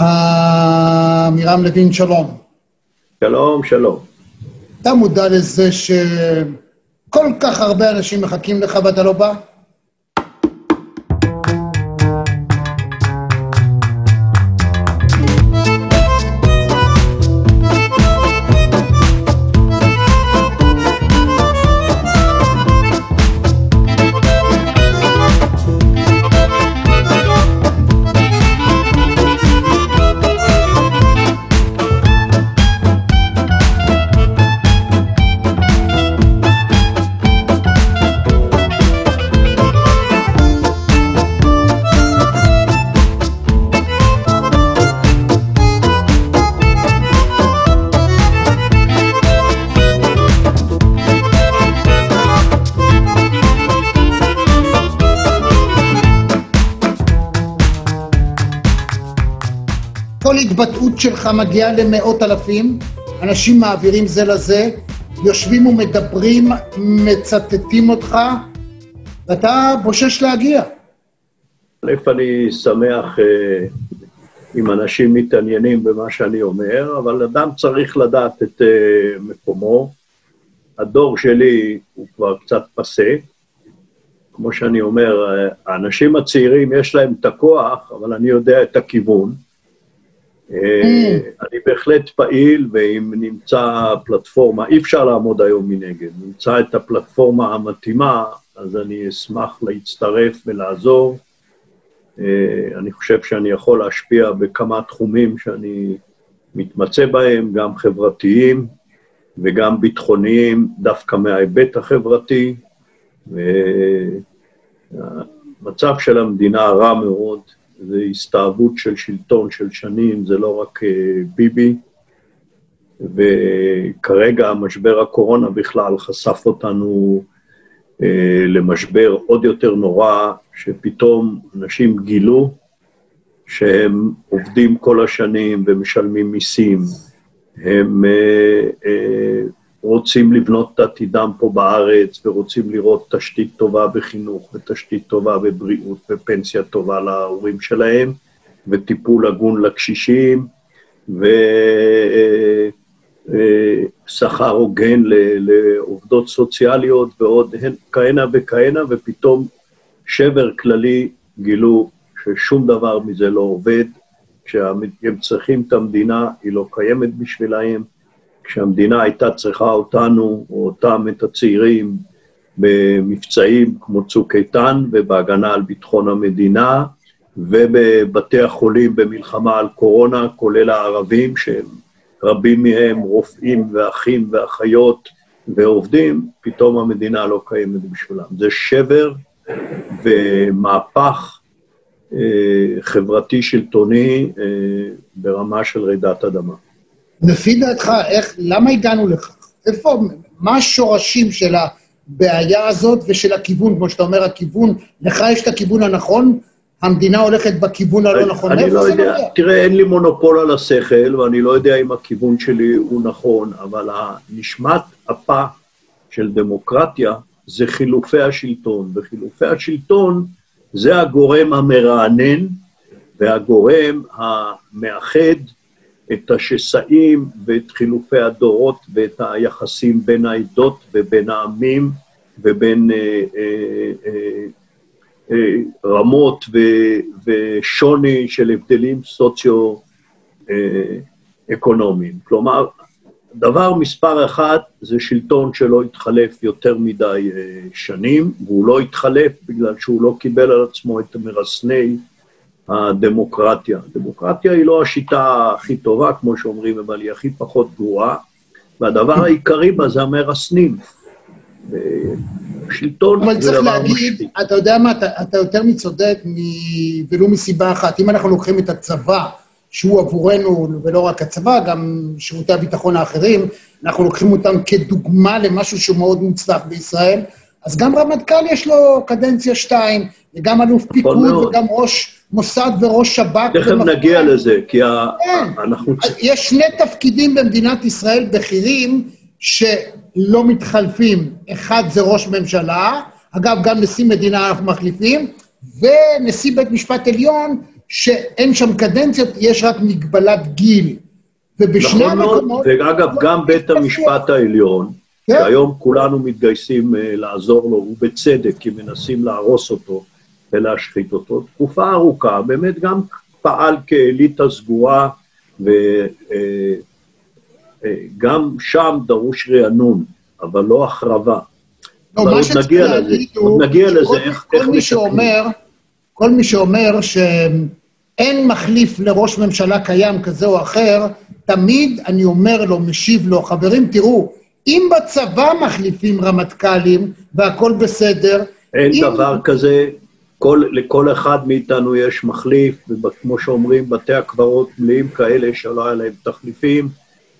עמירם לוין, שלום. שלום, שלום. אתה מודע לזה שכל כך הרבה אנשים מחכים לך ואתה לא בא? שלך מגיעה למאות אלפים, אנשים מעבירים זה לזה, יושבים ומדברים, מצטטים אותך, ואתה בושש להגיע. א', אני שמח אה, אם אנשים מתעניינים במה שאני אומר, אבל אדם צריך לדעת את אה, מקומו. הדור שלי הוא כבר קצת פסה. כמו שאני אומר, אה, האנשים הצעירים יש להם את הכוח, אבל אני יודע את הכיוון. אה, אני בהחלט פעיל, ואם נמצא פלטפורמה, אי אפשר לעמוד היום מנגד, נמצא את הפלטפורמה המתאימה, אז אני אשמח להצטרף ולעזור. אה, אני חושב שאני יכול להשפיע בכמה תחומים שאני מתמצא בהם, גם חברתיים וגם ביטחוניים, דווקא מההיבט החברתי. המצב של המדינה רע מאוד, זה הסתאבות של שלטון של שנים, זה לא רק אה, ביבי. וכרגע משבר הקורונה בכלל חשף אותנו אה, למשבר עוד יותר נורא, שפתאום אנשים גילו שהם עובדים כל השנים ומשלמים מיסים, הם אה, אה, רוצים לבנות את עתידם פה בארץ ורוצים לראות תשתית טובה בחינוך ותשתית טובה בבריאות ופנסיה טובה להורים שלהם וטיפול הגון לקשישים ושכר הוגן לעובדות סוציאליות ועוד כהנה וכהנה ופתאום שבר כללי גילו ששום דבר מזה לא עובד, כשהם צריכים את המדינה, היא לא קיימת בשבילהם, כשהמדינה הייתה צריכה אותנו, או אותם, את הצעירים, במבצעים כמו צוק איתן ובהגנה על ביטחון המדינה, ובבתי החולים במלחמה על קורונה, כולל הערבים, שהם רבים מהם רופאים ואחים ואחיות ועובדים, פתאום המדינה לא קיימת בשבילם. זה שבר ומהפך אה, חברתי-שלטוני אה, ברמה של רעידת אדמה. לפי דעתך, איך, למה הגענו לכך? איפה, מה השורשים של הבעיה הזאת ושל הכיוון, כמו שאתה אומר, הכיוון, לך יש את הכיוון הנכון, המדינה הולכת בכיוון הלא נכון, אני לא יודע, מגיע? תראה, אין לי מונופול על השכל, ואני לא יודע אם הכיוון שלי הוא נכון, אבל נשמת אפה של דמוקרטיה זה חילופי השלטון, וחילופי השלטון זה הגורם המרענן והגורם המאחד את השסעים ואת חילופי הדורות ואת היחסים בין העדות ובין העמים ובין אה, אה, אה, אה, רמות ו, ושוני של הבדלים סוציו-אקונומיים. אה, כלומר, דבר מספר אחת זה שלטון שלא התחלף יותר מדי אה, שנים, והוא לא התחלף בגלל שהוא לא קיבל על עצמו את מרסני הדמוקרטיה. דמוקרטיה היא לא השיטה הכי טובה, כמו שאומרים, אבל היא הכי פחות גרועה, והדבר העיקרי בה זה המרסנים. שלטון אבל צריך להגיד, אתה יודע מה, אתה, אתה יותר מצודק מ... ולו מסיבה אחת. אם אנחנו לוקחים את הצבא, שהוא עבורנו, ולא רק הצבא, גם שירותי הביטחון האחרים, אנחנו לוקחים אותם כדוגמה למשהו שהוא מאוד מוצלח בישראל, אז גם רמטכ"ל יש לו קדנציה שתיים, וגם אלוף פיקוד, וגם ראש מוסד וראש שב"כ. תכף נגיע לזה, כי כן. אנחנו... יש שני תפקידים במדינת ישראל בכירים שלא מתחלפים. אחד זה ראש ממשלה, אגב, גם נשיא מדינה אנחנו מחליפים, ונשיא בית משפט עליון, שאין שם קדנציות, יש רק מגבלת גיל. ובשני נכון המקומות... ואגב, גם בית המשפט העליון? שהיום כולנו מתגייסים uh, לעזור לו, ובצדק, כי מנסים להרוס אותו ולהשחית אותו, תקופה ארוכה, באמת גם פעל כאליטה סגורה, וגם uh, uh, שם דרוש רענון, אבל לא החרבה. לא, מה שצריך להגיד הוא, נגיע לזה, איך, כל איך מי שאומר, כל מי שאומר שאין מחליף לראש ממשלה קיים כזה או אחר, תמיד אני אומר לו, משיב לו, חברים, תראו, אם בצבא מחליפים רמטכ"לים והכול בסדר... אין אם... דבר כזה, כל, לכל אחד מאיתנו יש מחליף, וכמו שאומרים, בתי הקברות מלאים כאלה שלא היה להם תחליפים.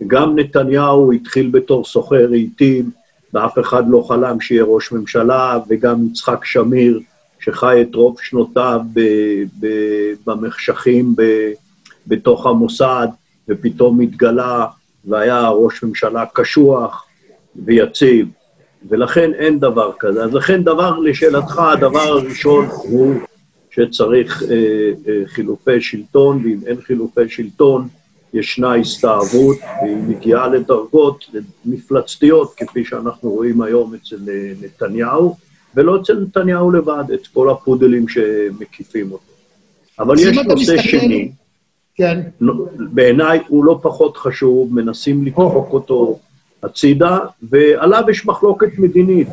גם נתניהו התחיל בתור סוחר רהיטים, ואף אחד לא חלם שיהיה ראש ממשלה, וגם יצחק שמיר, שחי את רוב שנותיו ב- ב- במחשכים ב- בתוך המוסד, ופתאום התגלה והיה ראש ממשלה קשוח ויציב, ולכן אין דבר כזה. אז לכן דבר, לשאלתך, הדבר הראשון הוא שצריך אה, אה, חילופי שלטון, ואם אין חילופי שלטון, ישנה הסתאבות, והיא מגיעה לדרגות מפלצתיות, כפי שאנחנו רואים היום אצל אה, נתניהו, ולא אצל נתניהו לבד, את כל הפודלים שמקיפים אותו. אבל יש נושא מסתכל... שני, כן. בעיניי הוא לא פחות חשוב, מנסים לדחוק אותו הצידה, ועליו יש מחלוקת מדינית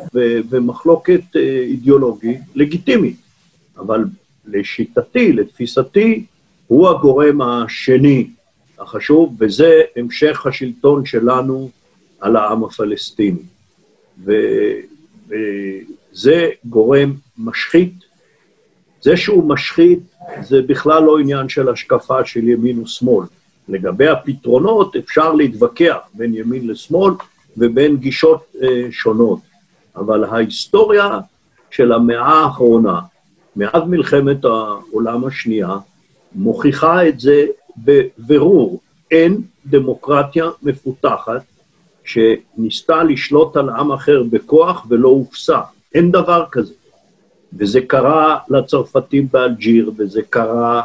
ומחלוקת אה, אידיאולוגית לגיטימית. אבל לשיטתי, לתפיסתי, הוא הגורם השני החשוב, וזה המשך השלטון שלנו על העם הפלסטיני. וזה גורם משחית. זה שהוא משחית זה בכלל לא עניין של השקפה של ימין ושמאל. לגבי הפתרונות אפשר להתווכח בין ימין לשמאל ובין גישות אה, שונות, אבל ההיסטוריה של המאה האחרונה, מאז מלחמת העולם השנייה, מוכיחה את זה בבירור. אין דמוקרטיה מפותחת שניסתה לשלוט על עם אחר בכוח ולא הופסה. אין דבר כזה. וזה קרה לצרפתים באלג'יר, וזה קרה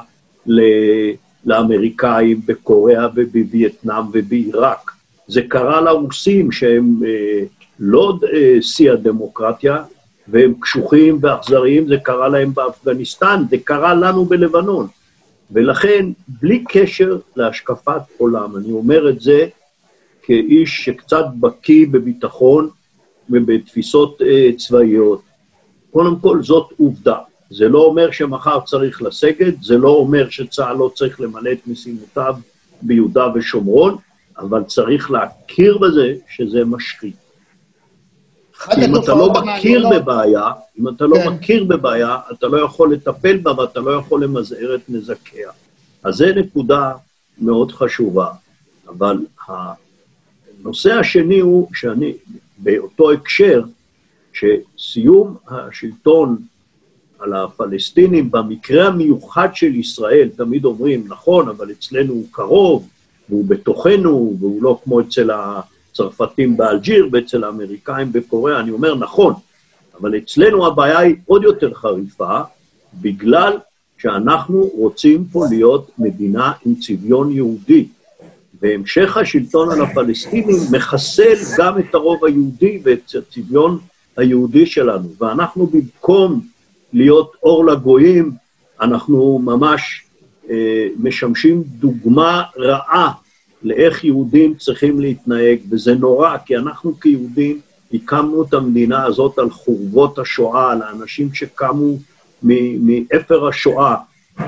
לאמריקאים בקוריאה ובווייטנאם ובעיראק. זה קרה לרוסים שהם אה, לא אה, שיא הדמוקרטיה, והם קשוחים ואכזריים, זה קרה להם באפגניסטן, זה קרה לנו בלבנון. ולכן, בלי קשר להשקפת עולם, אני אומר את זה כאיש שקצת בקיא בביטחון ובתפיסות אה, צבאיות, קודם כל זאת עובדה. זה לא אומר שמחר צריך לסגת, זה לא אומר שצה"ל לא צריך למלא את משימותיו ביהודה ושומרון, אבל צריך להכיר בזה שזה משחית. כי אם אתה לא מכיר בבעיה, אם אתה לא כן. מכיר בבעיה, אתה לא יכול לטפל בה ואתה לא יכול למזער את נזקיה. אז זו נקודה מאוד חשובה. אבל הנושא השני הוא שאני, באותו הקשר, שסיום השלטון על הפלסטינים, במקרה המיוחד של ישראל, תמיד אומרים, נכון, אבל אצלנו הוא קרוב, והוא בתוכנו, והוא לא כמו אצל הצרפתים באלג'יר ואצל האמריקאים בקוריאה, אני אומר, נכון, אבל אצלנו הבעיה היא עוד יותר חריפה, בגלל שאנחנו רוצים פה להיות מדינה עם צביון יהודי. והמשך השלטון על הפלסטינים מחסל גם את הרוב היהודי ואת הצביון היהודי שלנו, ואנחנו במקום להיות אור לגויים, אנחנו ממש אה, משמשים דוגמה רעה לאיך יהודים צריכים להתנהג, וזה נורא, כי אנחנו כיהודים הקמנו את המדינה הזאת על חורבות השואה, על האנשים שקמו מאפר השואה,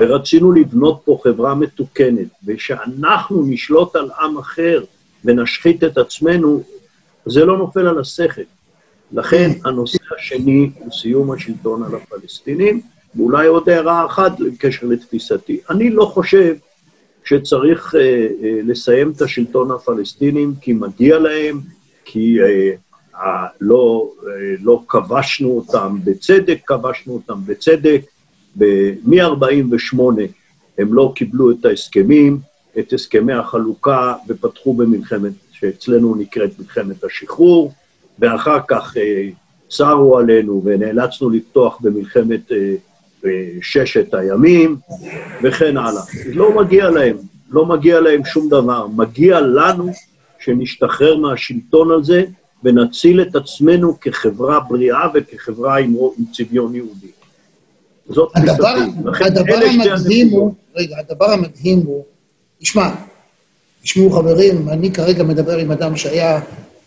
ורצינו לבנות פה חברה מתוקנת, ושאנחנו נשלוט על עם אחר ונשחית את עצמנו, זה לא נופל על השכל. לכן הנושא השני הוא סיום השלטון על הפלסטינים, ואולי עוד הערה אחת בקשר לתפיסתי. אני לא חושב שצריך אה, אה, לסיים את השלטון הפלסטינים כי מגיע להם, כי אה, לא, אה, לא כבשנו אותם בצדק, כבשנו אותם בצדק. מ-48' הם לא קיבלו את ההסכמים, את הסכמי החלוקה, ופתחו במלחמת, שאצלנו נקראת מלחמת השחרור. ואחר כך אה, צרו עלינו ונאלצנו לפתוח במלחמת אה, בששת הימים וכן הלאה. לא מגיע להם, לא מגיע להם שום דבר. מגיע לנו שנשתחרר מהשלטון הזה ונציל את עצמנו כחברה בריאה וכחברה עם, עם צביון יהודי. זאת הדבר, הדבר המדהים הוא, רגע, הדבר המדהים הוא, תשמע, תשמעו חברים, אני כרגע מדבר עם אדם שהיה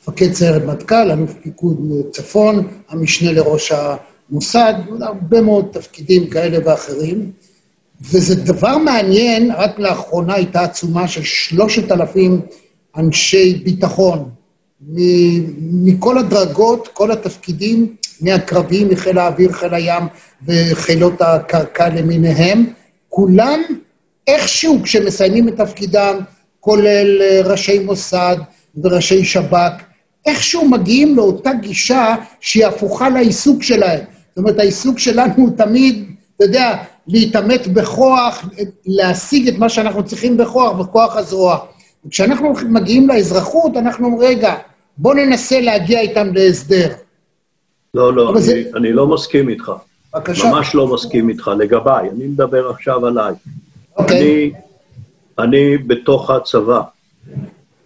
מפקד סיירת מטכ"ל, אלוף פיקוד צפון, המשנה לראש המוסד, הרבה מאוד תפקידים כאלה ואחרים, וזה דבר מעניין, רק לאחרונה הייתה עצומה של שלושת אלפים אנשי ביטחון, מכל הדרגות, כל התפקידים, מהקרבים, מחיל האוויר, חיל הים וחילות הקרקע למיניהם, כולם איכשהו כשמסיימים את תפקידם, כולל ראשי מוסד וראשי שב"כ, איכשהו מגיעים לאותה גישה שהיא הפוכה לעיסוק שלהם. זאת אומרת, העיסוק שלנו הוא תמיד, אתה יודע, להתעמת בכוח, להשיג את מה שאנחנו צריכים בכוח, בכוח הזרוע. וכשאנחנו מגיעים לאזרחות, אנחנו אומרים, רגע, בוא ננסה להגיע איתם להסדר. לא, לא, אני, זה... אני לא מסכים איתך. בבקשה. ממש לא מסכים איתך, לגביי. אני מדבר עכשיו עליי. אוקיי. אני, אני בתוך הצבא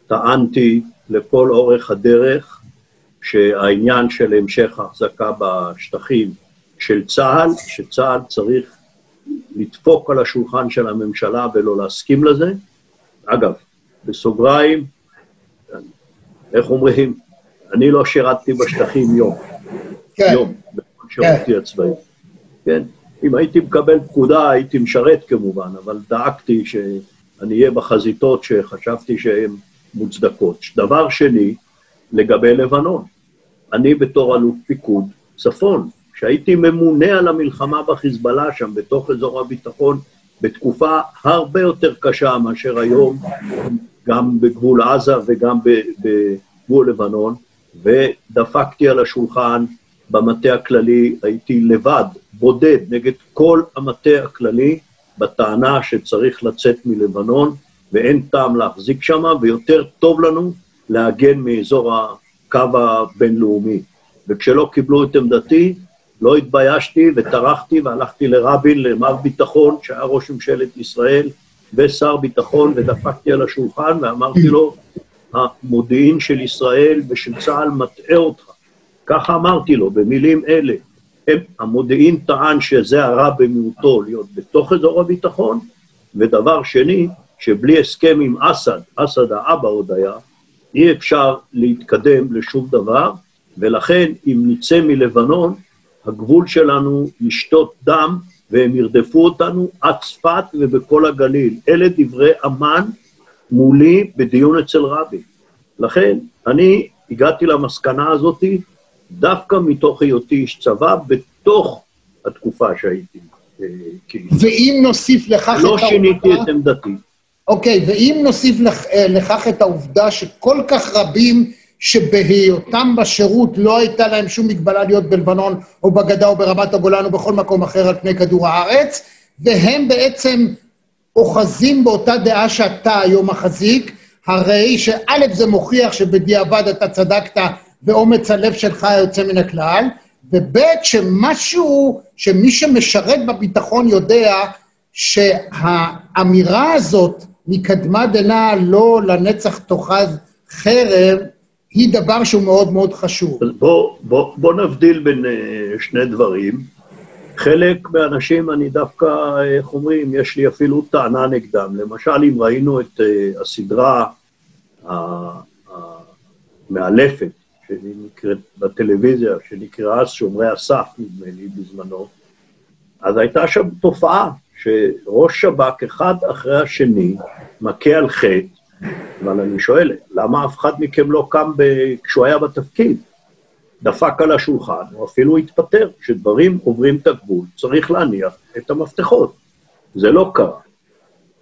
טענתי לכל אורך הדרך שהעניין של המשך ההחזקה בשטחים של צה"ל, שצה"ל צריך לדפוק על השולחן של הממשלה ולא להסכים לזה. אגב, בסוגריים, איך אומרים, אני לא שירתתי בשטחים יום. כן. יום, בכל שירותי כן. הצבאי. כן, אם הייתי מקבל פקודה הייתי משרת כמובן, אבל דאגתי שאני אהיה בחזיתות שחשבתי שהן מוצדקות. דבר שני, לגבי לבנון, אני בתור אלוף פיקוד צפון, שהייתי ממונה על המלחמה בחיזבאללה שם, בתוך אזור הביטחון, בתקופה הרבה יותר קשה מאשר היום, גם בגבול עזה וגם בגבול לבנון, ודפקתי על השולחן במטה הכללי, הייתי לבד, בודד, נגד כל המטה הכללי, בטענה שצריך לצאת מלבנון, ואין טעם להחזיק שם, ויותר טוב לנו להגן מאזור הקו הבינלאומי. וכשלא קיבלו את עמדתי, לא התביישתי וטרחתי והלכתי לרבין, למר ביטחון, שהיה ראש ממשלת ישראל, ושר ביטחון, ודפקתי על השולחן ואמרתי לו, המודיעין של ישראל ושל צה"ל מטעה אותך. ככה אמרתי לו, במילים אלה. הם, המודיעין טען שזה הרע במיעוטו להיות בתוך אזור הביטחון, ודבר שני, שבלי הסכם עם אסד, אסד האבא עוד היה, אי אפשר להתקדם לשום דבר, ולכן אם נצא מלבנון, הגבול שלנו ישתות דם והם ירדפו אותנו עד צפת ובכל הגליל. אלה דברי אמן מולי בדיון אצל רבי. לכן, אני הגעתי למסקנה הזאת דווקא מתוך היותי איש צבא, בתוך התקופה שהייתי. אה, ואם נוסיף לכך לא את העובדה... לא שיניתי את עמדתי. אוקיי, ואם נוסיף אה, לכך את העובדה שכל כך רבים שבהיותם בשירות לא הייתה להם שום מגבלה להיות בלבנון או בגדה או ברמת הגולן או בכל מקום אחר על פני כדור הארץ, והם בעצם אוחזים באותה דעה שאתה היום מחזיק, הרי שא' זה מוכיח שבדיעבד אתה צדקת ואומץ הלב שלך יוצא מן הכלל, וב' שמשהו, שמי שמשרת בביטחון יודע שהאמירה הזאת מקדמת דנא לא לנצח תאחז חרב, היא דבר שהוא מאוד מאוד חשוב. בוא, בוא, בוא נבדיל בין uh, שני דברים. חלק מהאנשים, אני דווקא, איך אומרים, יש לי אפילו טענה נגדם. למשל, אם ראינו את uh, הסדרה המאלפת, שנקראת בטלוויזיה, שנקראה שומרי הסף, נדמה לי, בזמנו, אז הייתה שם תופעה שראש שב"כ אחד אחרי השני מכה על חטא, אבל אני שואל, למה אף אחד מכם לא קם ב... כשהוא היה בתפקיד? דפק על השולחן, או אפילו התפטר. כשדברים עוברים את הגבול, צריך להניח את המפתחות. זה לא קרה.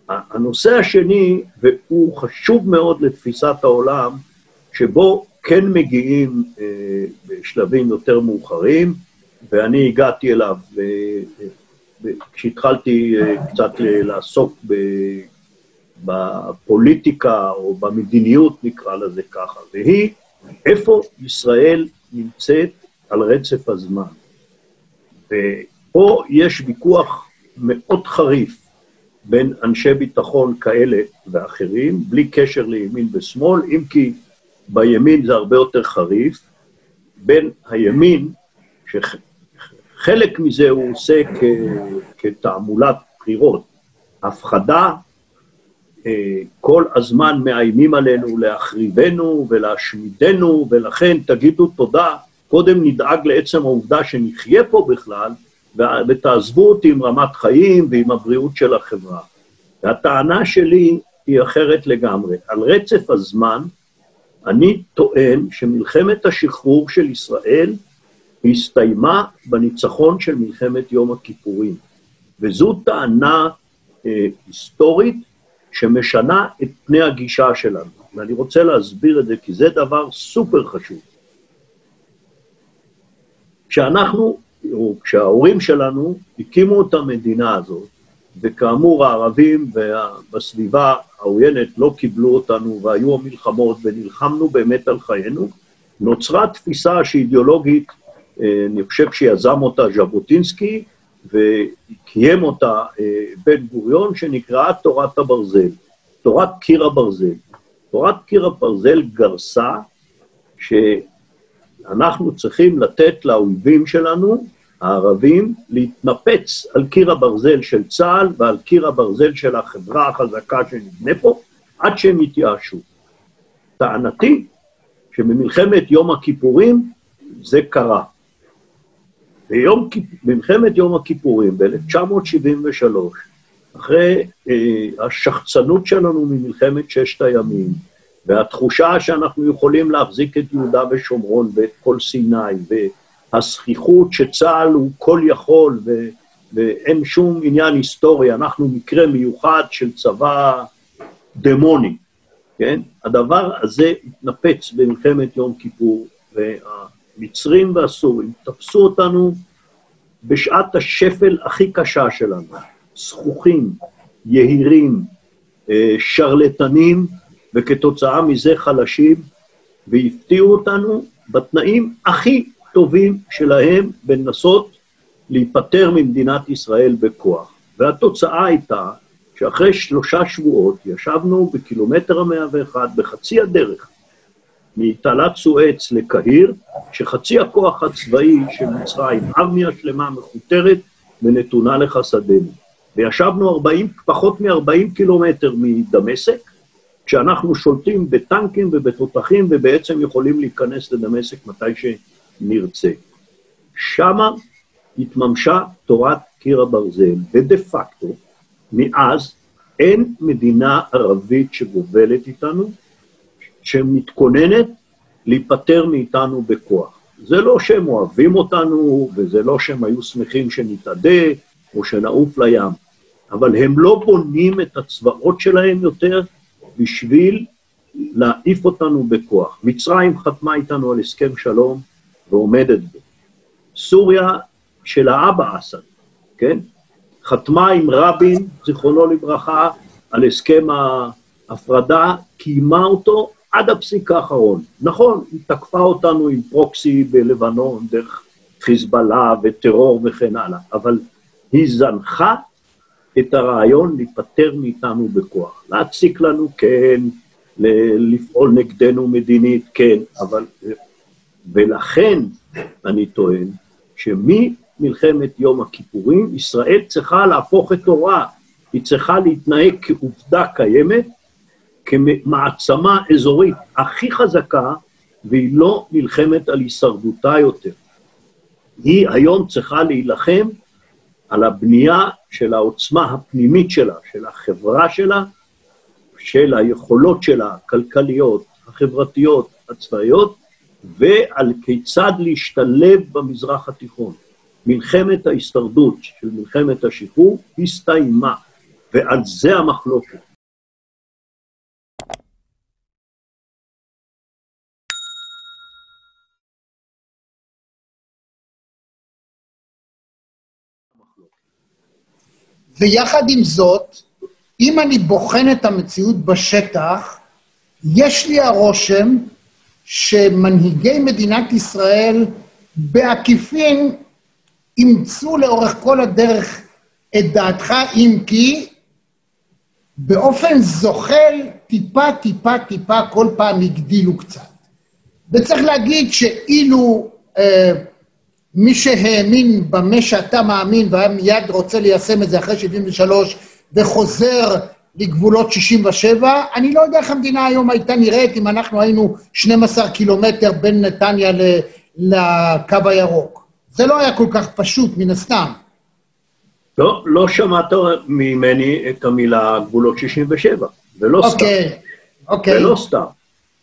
הנושא השני, והוא חשוב מאוד לתפיסת העולם, שבו כן מגיעים אה, בשלבים יותר מאוחרים, ואני הגעתי אליו אה, כשהתחלתי אה, קצת לעסוק ב, בפוליטיקה או במדיניות, נקרא לזה ככה, והיא איפה ישראל נמצאת על רצף הזמן. פה יש ויכוח מאוד חריף בין אנשי ביטחון כאלה ואחרים, בלי קשר לימין ושמאל, אם כי בימין זה הרבה יותר חריף, בין הימין, שחלק מזה הוא עושה כתעמולת בחירות, הפחדה, אה, כל הזמן מאיימים עלינו להחריבנו ולהשמידנו, ולכן תגידו תודה, קודם נדאג לעצם העובדה שנחיה פה בכלל, ותעזבו אותי עם רמת חיים ועם הבריאות של החברה. והטענה שלי היא אחרת לגמרי. על רצף הזמן, אני טוען שמלחמת השחרור של ישראל הסתיימה בניצחון של מלחמת יום הכיפורים. וזו טענה אה, היסטורית שמשנה את פני הגישה שלנו. ואני רוצה להסביר את זה, כי זה דבר סופר חשוב. כשאנחנו, או כשההורים שלנו הקימו את המדינה הזאת, וכאמור הערבים בסביבה העוינת לא קיבלו אותנו והיו המלחמות ונלחמנו באמת על חיינו, נוצרה תפיסה שאידיאולוגית, אני חושב שיזם אותה ז'בוטינסקי וקיים אותה אה, בן גוריון, שנקראה תורת הברזל, תורת קיר הברזל. תורת קיר הברזל גרסה שאנחנו צריכים לתת לאויבים שלנו הערבים להתנפץ על קיר הברזל של צה"ל ועל קיר הברזל של החברה החזקה שנבנה פה, עד שהם יתייאשו. טענתי שבמלחמת יום הכיפורים זה קרה. במלחמת יום הכיפורים ב-1973, אחרי אה, השחצנות שלנו ממלחמת ששת הימים, והתחושה שאנחנו יכולים להחזיק את יהודה ושומרון ואת כל סיני, הזכיחות שצה"ל הוא כל יכול ו, ואין שום עניין היסטורי, אנחנו מקרה מיוחד של צבא דמוני, כן? הדבר הזה התנפץ במלחמת יום כיפור, והמצרים והסורים תפסו אותנו בשעת השפל הכי קשה שלנו, זכוכים, יהירים, אה, שרלטנים, וכתוצאה מזה חלשים, והפתיעו אותנו בתנאים הכי טובים שלהם בנסות להיפטר ממדינת ישראל בכוח. והתוצאה הייתה שאחרי שלושה שבועות ישבנו בקילומטר המאה ואחד, בחצי הדרך, מתעלת סואץ לקהיר, שחצי הכוח הצבאי של מצרים, ארמיה שלמה מכותרת ונתונה לחסדינו. וישבנו 40, פחות מ-40 קילומטר מדמשק, כשאנחנו שולטים בטנקים ובתותחים ובעצם יכולים להיכנס לדמשק מתי ש... נרצה. שמה התממשה תורת קיר הברזל, ודה פקטו, מאז אין מדינה ערבית שגובלת איתנו, שמתכוננת להיפטר מאיתנו בכוח. זה לא שהם אוהבים אותנו, וזה לא שהם היו שמחים שנתאדה, או שנעוף לים, אבל הם לא בונים את הצבאות שלהם יותר בשביל להעיף אותנו בכוח. מצרים חתמה איתנו על הסכם שלום ועומדת בו. סוריה של האבא אסד, כן? חתמה עם רבין, זיכרונו לברכה, על הסכם ההפרדה, קיימה אותו עד הפסיק האחרון. נכון, היא תקפה אותנו עם פרוקסי בלבנון, דרך חיזבאללה וטרור וכן הלאה, אבל היא זנחה את הרעיון להיפטר מאיתנו בכוח. להציק לנו, כן, לפעול נגדנו מדינית, כן, אבל ולכן אני טוען שממלחמת יום הכיפורים ישראל צריכה להפוך את תורה, היא צריכה להתנהג כעובדה קיימת, כמעצמה אזורית הכי חזקה, והיא לא נלחמת על הישרדותה יותר. היא היום צריכה להילחם על הבנייה של העוצמה הפנימית שלה, של החברה שלה, של היכולות שלה, הכלכליות, החברתיות, הצבאיות, ועל כיצד להשתלב במזרח התיכון. מלחמת ההישרדות של מלחמת השחרור הסתיימה, ועל זה המחלוקת. ויחד עם זאת, אם אני בוחן את המציאות בשטח, יש לי הרושם שמנהיגי מדינת ישראל בעקיפין אימצו לאורך כל הדרך את דעתך, אם כי באופן זוחל, טיפה, טיפה, טיפה, כל פעם הגדילו קצת. וצריך להגיד שאילו אה, מי שהאמין במה שאתה מאמין והיה מיד רוצה ליישם את זה אחרי 73 וחוזר לגבולות 67, אני לא יודע איך המדינה היום הייתה נראית אם אנחנו היינו 12 קילומטר בין נתניה לקו הירוק. זה לא היה כל כך פשוט, מן הסתם. לא, לא שמעת ממני את המילה גבולות 67, ולא okay, סתם. אוקיי, אוקיי. ולא סתם.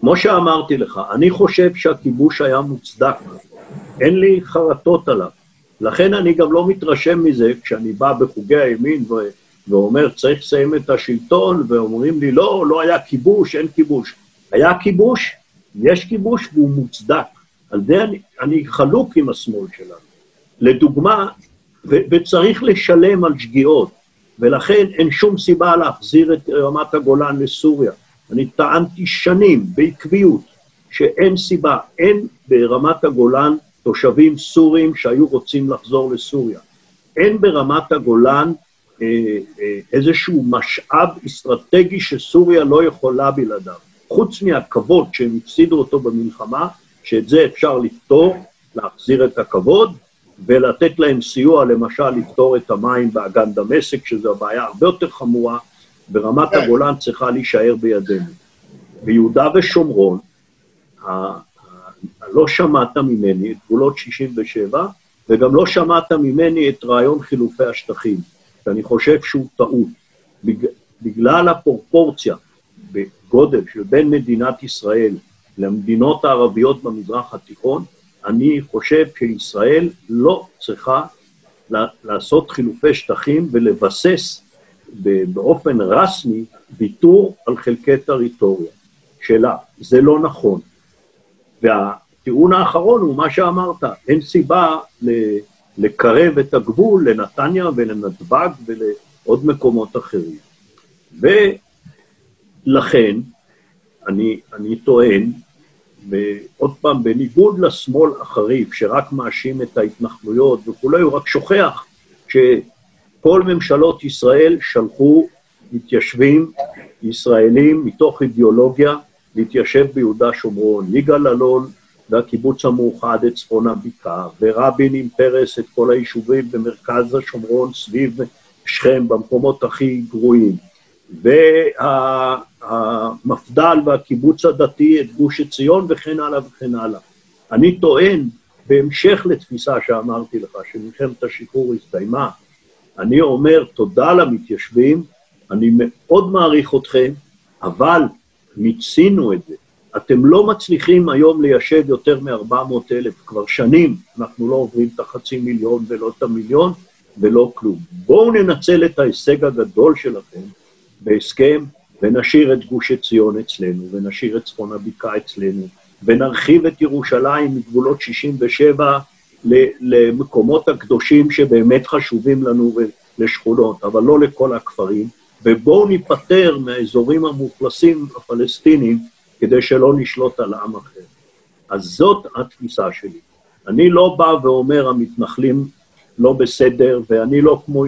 כמו שאמרתי לך, אני חושב שהכיבוש היה מוצדק, אין לי חרטות עליו. לכן אני גם לא מתרשם מזה כשאני בא בחוגי הימין ו... ואומר, צריך לסיים את השלטון, ואומרים לי, לא, לא היה כיבוש, אין כיבוש. היה כיבוש, יש כיבוש והוא מוצדק. על זה אני, אני חלוק עם השמאל שלנו. לדוגמה, ו, וצריך לשלם על שגיאות, ולכן אין שום סיבה להחזיר את רמת הגולן לסוריה. אני טענתי שנים, בעקביות, שאין סיבה, אין ברמת הגולן תושבים סורים שהיו רוצים לחזור לסוריה. אין ברמת הגולן אה, אה, איזשהו משאב אסטרטגי שסוריה לא יכולה בלעדיו. חוץ מהכבוד שהם הפסידו אותו במלחמה, שאת זה אפשר לפתור, להחזיר את הכבוד, ולתת להם סיוע, למשל, לפתור את המים באגן דמשק, שזו בעיה הרבה יותר חמורה, ברמת כן. הגולן צריכה להישאר בידינו. ביהודה ושומרון, לא שמעת ממני את גבולות 67, וגם לא שמעת ממני את רעיון חילופי השטחים, שאני חושב שהוא טעות. בגלל הפרופורציה בגודל של בין מדינת ישראל למדינות הערביות במזרח התיכון, אני חושב שישראל לא צריכה לעשות חילופי שטחים ולבסס באופן רשמי ויתור על חלקי טריטוריה שלה. זה לא נכון. והטיעון האחרון הוא מה שאמרת, אין סיבה לקרב את הגבול לנתניה ולנתב"ג ולעוד מקומות אחרים. ולכן, אני, אני טוען, ועוד פעם, בניגוד לשמאל החריף, שרק מאשים את ההתנחלויות וכולי, הוא רק שוכח שכל ממשלות ישראל שלחו מתיישבים ישראלים מתוך אידיאולוגיה להתיישב ביהודה שומרון. יגאל אלון והקיבוץ המאוחד את צפון הבקעה, ורבין עם פרס את כל היישובים במרכז השומרון סביב שכם, במקומות הכי גרועים. והמפד"ל והקיבוץ הדתי את גוש עציון וכן הלאה וכן הלאה. אני טוען, בהמשך לתפיסה שאמרתי לך, שמלחמת השחרור הסתיימה, אני אומר תודה למתיישבים, אני מאוד מעריך אתכם, אבל מיצינו את זה. אתם לא מצליחים היום ליישב יותר מ-400 אלף, כבר שנים אנחנו לא עוברים את החצי מיליון ולא את המיליון ולא כלום. בואו ננצל את ההישג הגדול שלכם בהסכם ונשאיר את גוש עציון אצלנו, ונשאיר את צפון הבקעה אצלנו, ונרחיב את ירושלים מגבולות 67 למקומות הקדושים שבאמת חשובים לנו לשכונות, אבל לא לכל הכפרים, ובואו ניפטר מהאזורים המאוכלסים הפלסטינים כדי שלא נשלוט על עם אחר. אז זאת התפיסה שלי. אני לא בא ואומר המתנחלים לא בסדר, ואני לא כמו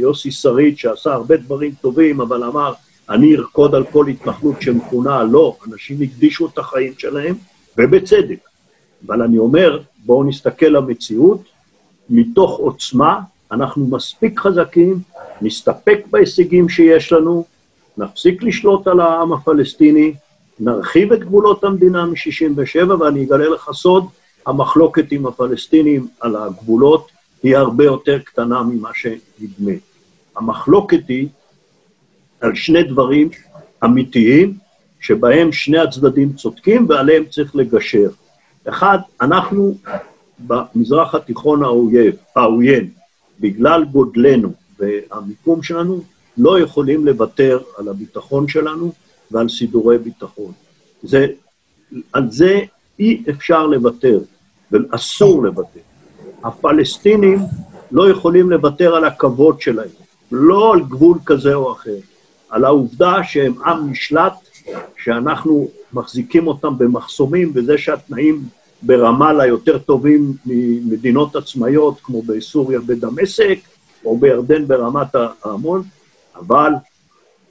יוסי שריד שעשה הרבה דברים טובים, אבל אמר, אני ארקוד על כל התנחלות שמכונה לא, אנשים הקדישו את החיים שלהם, ובצדק. אבל אני אומר, בואו נסתכל למציאות, מתוך עוצמה, אנחנו מספיק חזקים, נסתפק בהישגים שיש לנו, נפסיק לשלוט על העם הפלסטיני, נרחיב את גבולות המדינה מ-67', ואני אגלה לך סוד, המחלוקת עם הפלסטינים על הגבולות היא הרבה יותר קטנה ממה שנדמה. המחלוקת היא על שני דברים אמיתיים, שבהם שני הצדדים צודקים ועליהם צריך לגשר. אחד, אנחנו במזרח התיכון האויב, העוין, בגלל גודלנו והמיקום שלנו, לא יכולים לוותר על הביטחון שלנו ועל סידורי ביטחון. זה, על זה אי אפשר לוותר, ואסור לוותר. הפלסטינים לא יכולים לוותר על הכבוד שלהם, לא על גבול כזה או אחר, על העובדה שהם עם נשלט, שאנחנו מחזיקים אותם במחסומים, וזה שהתנאים ברמאללה יותר טובים ממדינות עצמאיות, כמו בסוריה בדמשק, או בירדן ברמת ההמון, אבל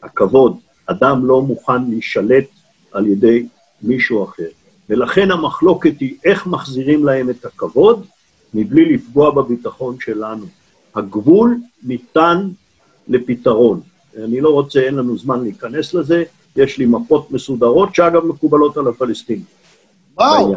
הכבוד, אדם לא מוכן להישלט על ידי מישהו אחר. ולכן המחלוקת היא איך מחזירים להם את הכבוד מבלי לפגוע בביטחון שלנו. הגבול ניתן לפתרון. אני לא רוצה, אין לנו זמן להיכנס לזה, יש לי מפות מסודרות, שאגב מקובלות על הפלסטינים. וואו,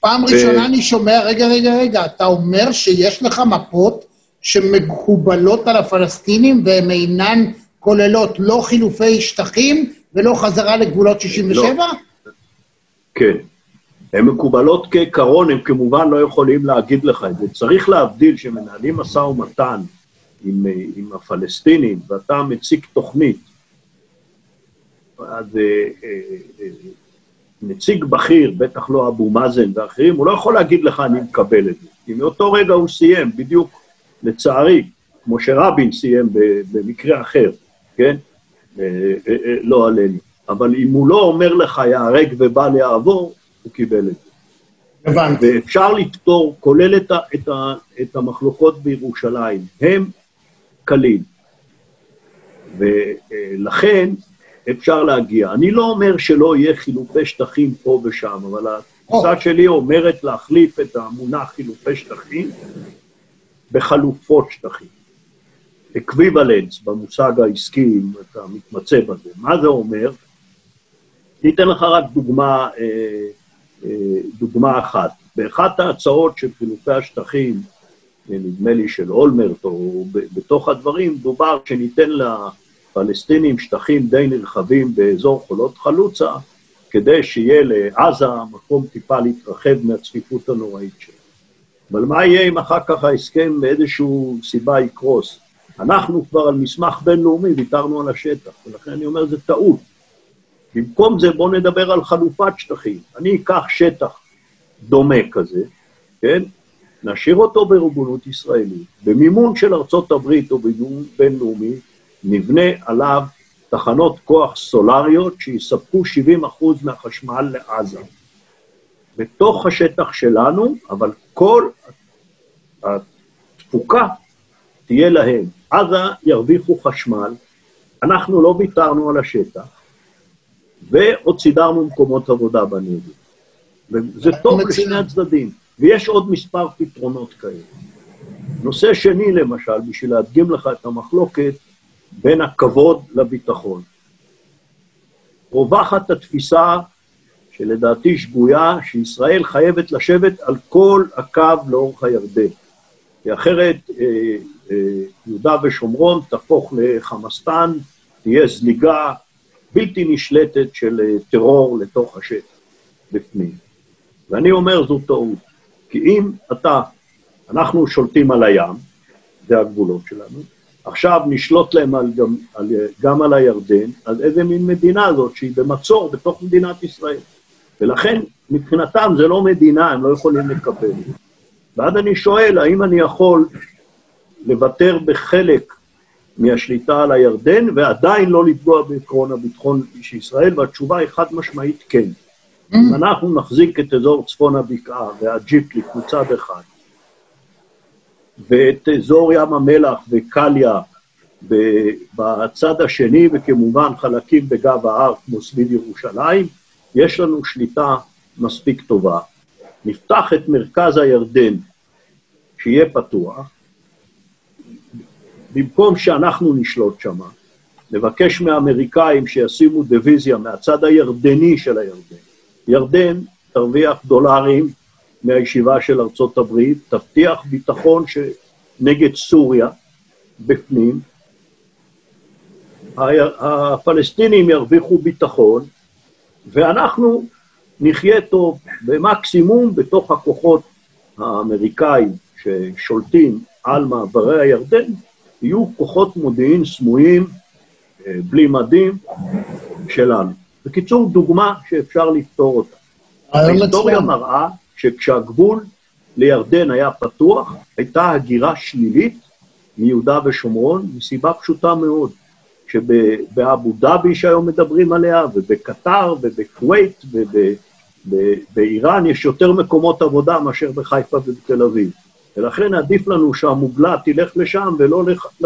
פעם ראשונה אני שומע, רגע, רגע, רגע, אתה אומר שיש לך מפות שמקובלות על הפלסטינים והן אינן כוללות לא חילופי שטחים ולא חזרה לגבולות 67? לא. כן. הן מקובלות כעיקרון, הם כמובן לא יכולים להגיד לך את זה. צריך להבדיל שמנהלים משא ומתן עם, עם הפלסטינים, ואתה מציג תוכנית, אז אה, אה, אה, נציג בכיר, בטח לא אבו מאזן ואחרים, הוא לא יכול להגיד לך, אני מקבל את זה. כי מאותו רגע הוא סיים, בדיוק, לצערי, כמו שרבין סיים במקרה אחר, כן? לא עלינו. אבל אם הוא לא אומר לך, ייהרג ובל יעבור, הוא קיבל את זה. הבנתי. ואפשר לפתור, כולל את, ה, את, ה, את המחלוקות בירושלים, הם קלים. ולכן אפשר להגיע. אני לא אומר שלא יהיה חילופי שטחים פה ושם, אבל התפיסה. שלי אומרת להחליף את המונח חילופי שטחים בחלופות שטחים. equivalence במושג העסקי, אם אתה מתמצא בזה. מה זה אומר? אני אתן לך רק דוגמה, אה, אה, דוגמה אחת. באחת ההצעות של חילופי השטחים, נדמה לי של אולמרט, או בתוך הדברים, דובר שניתן לפלסטינים שטחים די נרחבים באזור חולות חלוצה, כדי שיהיה לעזה מקום טיפה להתרחב מהצפיפות הנוראית שלו. אבל מה יהיה אם אחר כך ההסכם מאיזושהי סיבה יקרוס? אנחנו כבר על מסמך בינלאומי ויתרנו על השטח, ולכן אני אומר, זה טעות. במקום זה בואו נדבר על חלופת שטחים. אני אקח שטח דומה כזה, כן? נשאיר אותו בריבונות ישראלית, במימון של ארצות הברית או במימון בינלאומי, נבנה עליו תחנות כוח סולריות שיספקו 70% מהחשמל לעזה. בתוך השטח שלנו, אבל כל התפוקה תהיה להם. עזה ירוויחו חשמל, אנחנו לא ויתרנו על השטח, ועוד סידרנו מקומות עבודה בנגב. וזה טוב לשני הצדדים, ויש עוד מספר פתרונות כאלה. נושא שני, למשל, בשביל להדגים לך את המחלוקת בין הכבוד לביטחון. רווחת התפיסה, שלדעתי שגויה, שישראל חייבת לשבת על כל הקו לאורך הירדן. כי אחרת אה, אה, יהודה ושומרון תהפוך לחמאסטן, תהיה זליגה בלתי נשלטת של אה, טרור לתוך השטח, בפנים. ואני אומר, זו טעות. כי אם אתה, אנחנו שולטים על הים, זה הגבולות שלנו, עכשיו נשלוט להם על, גם, על, גם על הירדן, אז איזה מין מדינה זאת שהיא במצור בתוך מדינת ישראל. ולכן, מבחינתם זה לא מדינה, הם לא יכולים לקבל. ואז אני שואל, האם אני יכול לוותר בחלק מהשליטה על הירדן, ועדיין לא לפגוע בעקרון הביטחון של ישראל, והתשובה היא חד משמעית כן. Mm. אם אנחנו נחזיק את אזור צפון הבקעה והג'יפליק מצד אחד, ואת אזור ים המלח וקליה בצד השני, וכמובן חלקים בגב ההר כמו סביב ירושלים, יש לנו שליטה מספיק טובה. נפתח את מרכז הירדן, שיהיה פתוח, במקום שאנחנו נשלוט שמה, נבקש מהאמריקאים שישימו דיוויזיה מהצד הירדני של הירדן. ירדן תרוויח דולרים מהישיבה של ארצות הברית, תבטיח ביטחון ש... נגד סוריה בפנים, הפלסטינים ירוויחו ביטחון, ואנחנו נחיה טוב, במקסימום בתוך הכוחות האמריקאים ששולטים על מעברי הירדן, יהיו כוחות מודיעין סמויים, אה, בלי מדים, שלנו. בקיצור, דוגמה שאפשר לפתור אותה. ההיסטוריה מראה שכשהגבול לירדן היה פתוח, הייתה הגירה שלילית מיהודה ושומרון, מסיבה פשוטה מאוד, שבאבו דאבי שהיום מדברים עליה, ובקטר, ובכווית, באיראן יש יותר מקומות עבודה מאשר בחיפה ובתל אביב. ולכן עדיף לנו שהמוגלה תלך לשם ולא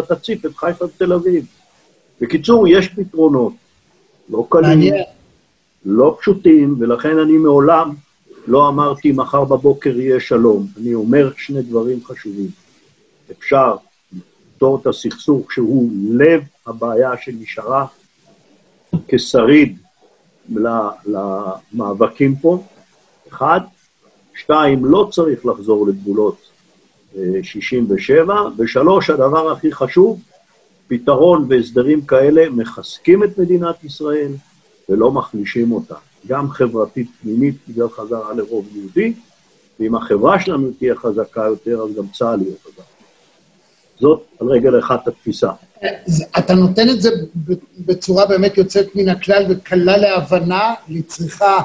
תציף את חיפה ותל אביב. בקיצור, יש פתרונות, לא קלים, לא פשוטים, ולכן אני מעולם לא אמרתי מחר בבוקר יהיה שלום. אני אומר שני דברים חשובים. אפשר לפתור את הסכסוך שהוא לב הבעיה שנשארה כשריד למאבקים פה, אחד. שתיים, לא צריך לחזור לגבולות 67, אה, ושלוש, הדבר הכי חשוב, פתרון והסדרים כאלה מחזקים את מדינת ישראל ולא מחלישים אותה, גם חברתית פנימית בגלל חזרה לרוב יהודי, ואם החברה שלנו תהיה חזקה יותר, אז גם צה"ל יהיה חזק. זאת על רגל אחת התפיסה. אתה נותן את זה בצורה באמת יוצאת מן הכלל וקלה להבנה, לצריכה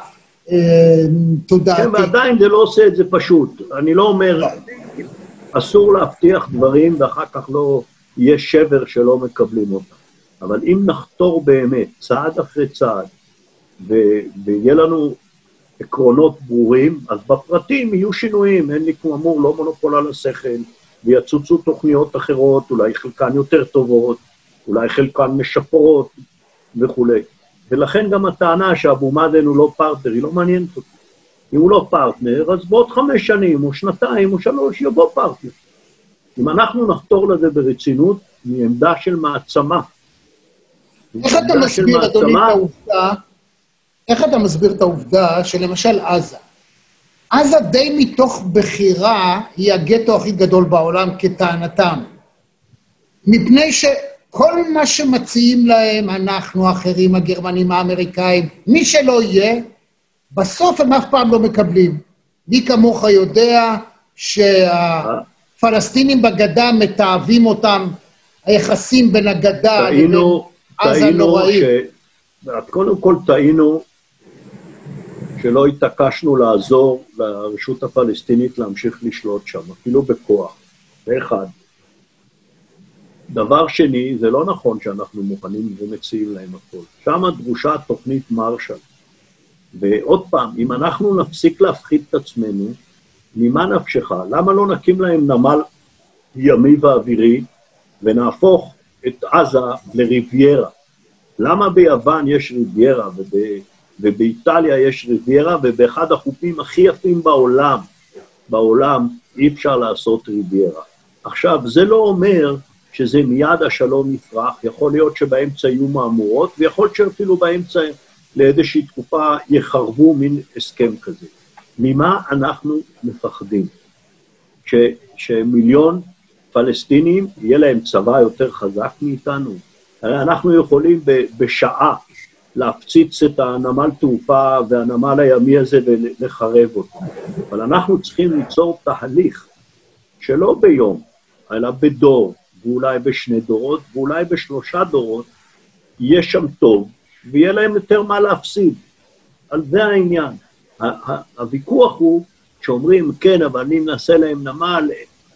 אה, תודעתית. כן, ועדיין זה לא עושה את זה פשוט. אני לא אומר. אסור להבטיח דברים ואחר כך לא יהיה שבר שלא מקבלים אותם. אבל אם נחתור באמת, צעד אחרי צעד, ויהיה לנו עקרונות ברורים, אז בפרטים יהיו שינויים, אין לי כמו אמור, לא מונופול על השכל, ויצוצו תוכניות אחרות, אולי חלקן יותר טובות, אולי חלקן משפרות וכולי. ולכן גם הטענה שאבו מאזן הוא לא פרטנר, היא לא מעניינת אותי. אם הוא לא פרטנר, אז בעוד חמש שנים, או שנתיים, או שלוש, יבוא פרטנר. אם אנחנו נחתור לזה ברצינות, מעמדה של מעצמה. איך אתה מסביר, אדוני, את העובדה, איך אתה מסביר את העובדה שלמשל עזה, עזה די מתוך בחירה היא הגטו הכי גדול בעולם כטענתם. מפני שכל מה שמציעים להם, אנחנו, האחרים, הגרמנים, האמריקאים, מי שלא יהיה, בסוף הם אף פעם לא מקבלים. מי כמוך יודע שהפלסטינים בגדה מתעבים אותם, היחסים בין הגדה לבין עזה נוראיים. קודם כל טעינו שלא התעקשנו לעזור לרשות הפלסטינית להמשיך לשלוט שם, אפילו בכוח. זה אחד. דבר שני, זה לא נכון שאנחנו מוכנים ומציעים להם הכול. שם דרושה תוכנית מרשל. ועוד פעם, אם אנחנו נפסיק להפחיד את עצמנו, ממה נפשך? למה לא נקים להם נמל ימי ואווירי ונהפוך את עזה לריביירה? למה ביוון יש ריביירה וב... ובאיטליה יש ריביירה, ובאחד החופים הכי יפים בעולם, בעולם אי אפשר לעשות ריביירה. עכשיו, זה לא אומר שזה מיד השלום יפרח, יכול להיות שבאמצע יהיו מהמורות, ויכול להיות שאפילו באמצע לאיזושהי תקופה יחרבו מין הסכם כזה. ממה אנחנו מפחדים? ש, שמיליון פלסטינים, יהיה להם צבא יותר חזק מאיתנו? הרי אנחנו יכולים בשעה להפציץ את הנמל תעופה והנמל הימי הזה ולחרב אותו. אבל אנחנו צריכים ליצור תהליך שלא ביום, אלא בדור, ואולי בשני דורות, ואולי בשלושה דורות, יהיה שם טוב, ויהיה להם יותר מה להפסיד. על זה העניין. הוויכוח הוא שאומרים, כן, אבל אני מנסה להם נמל,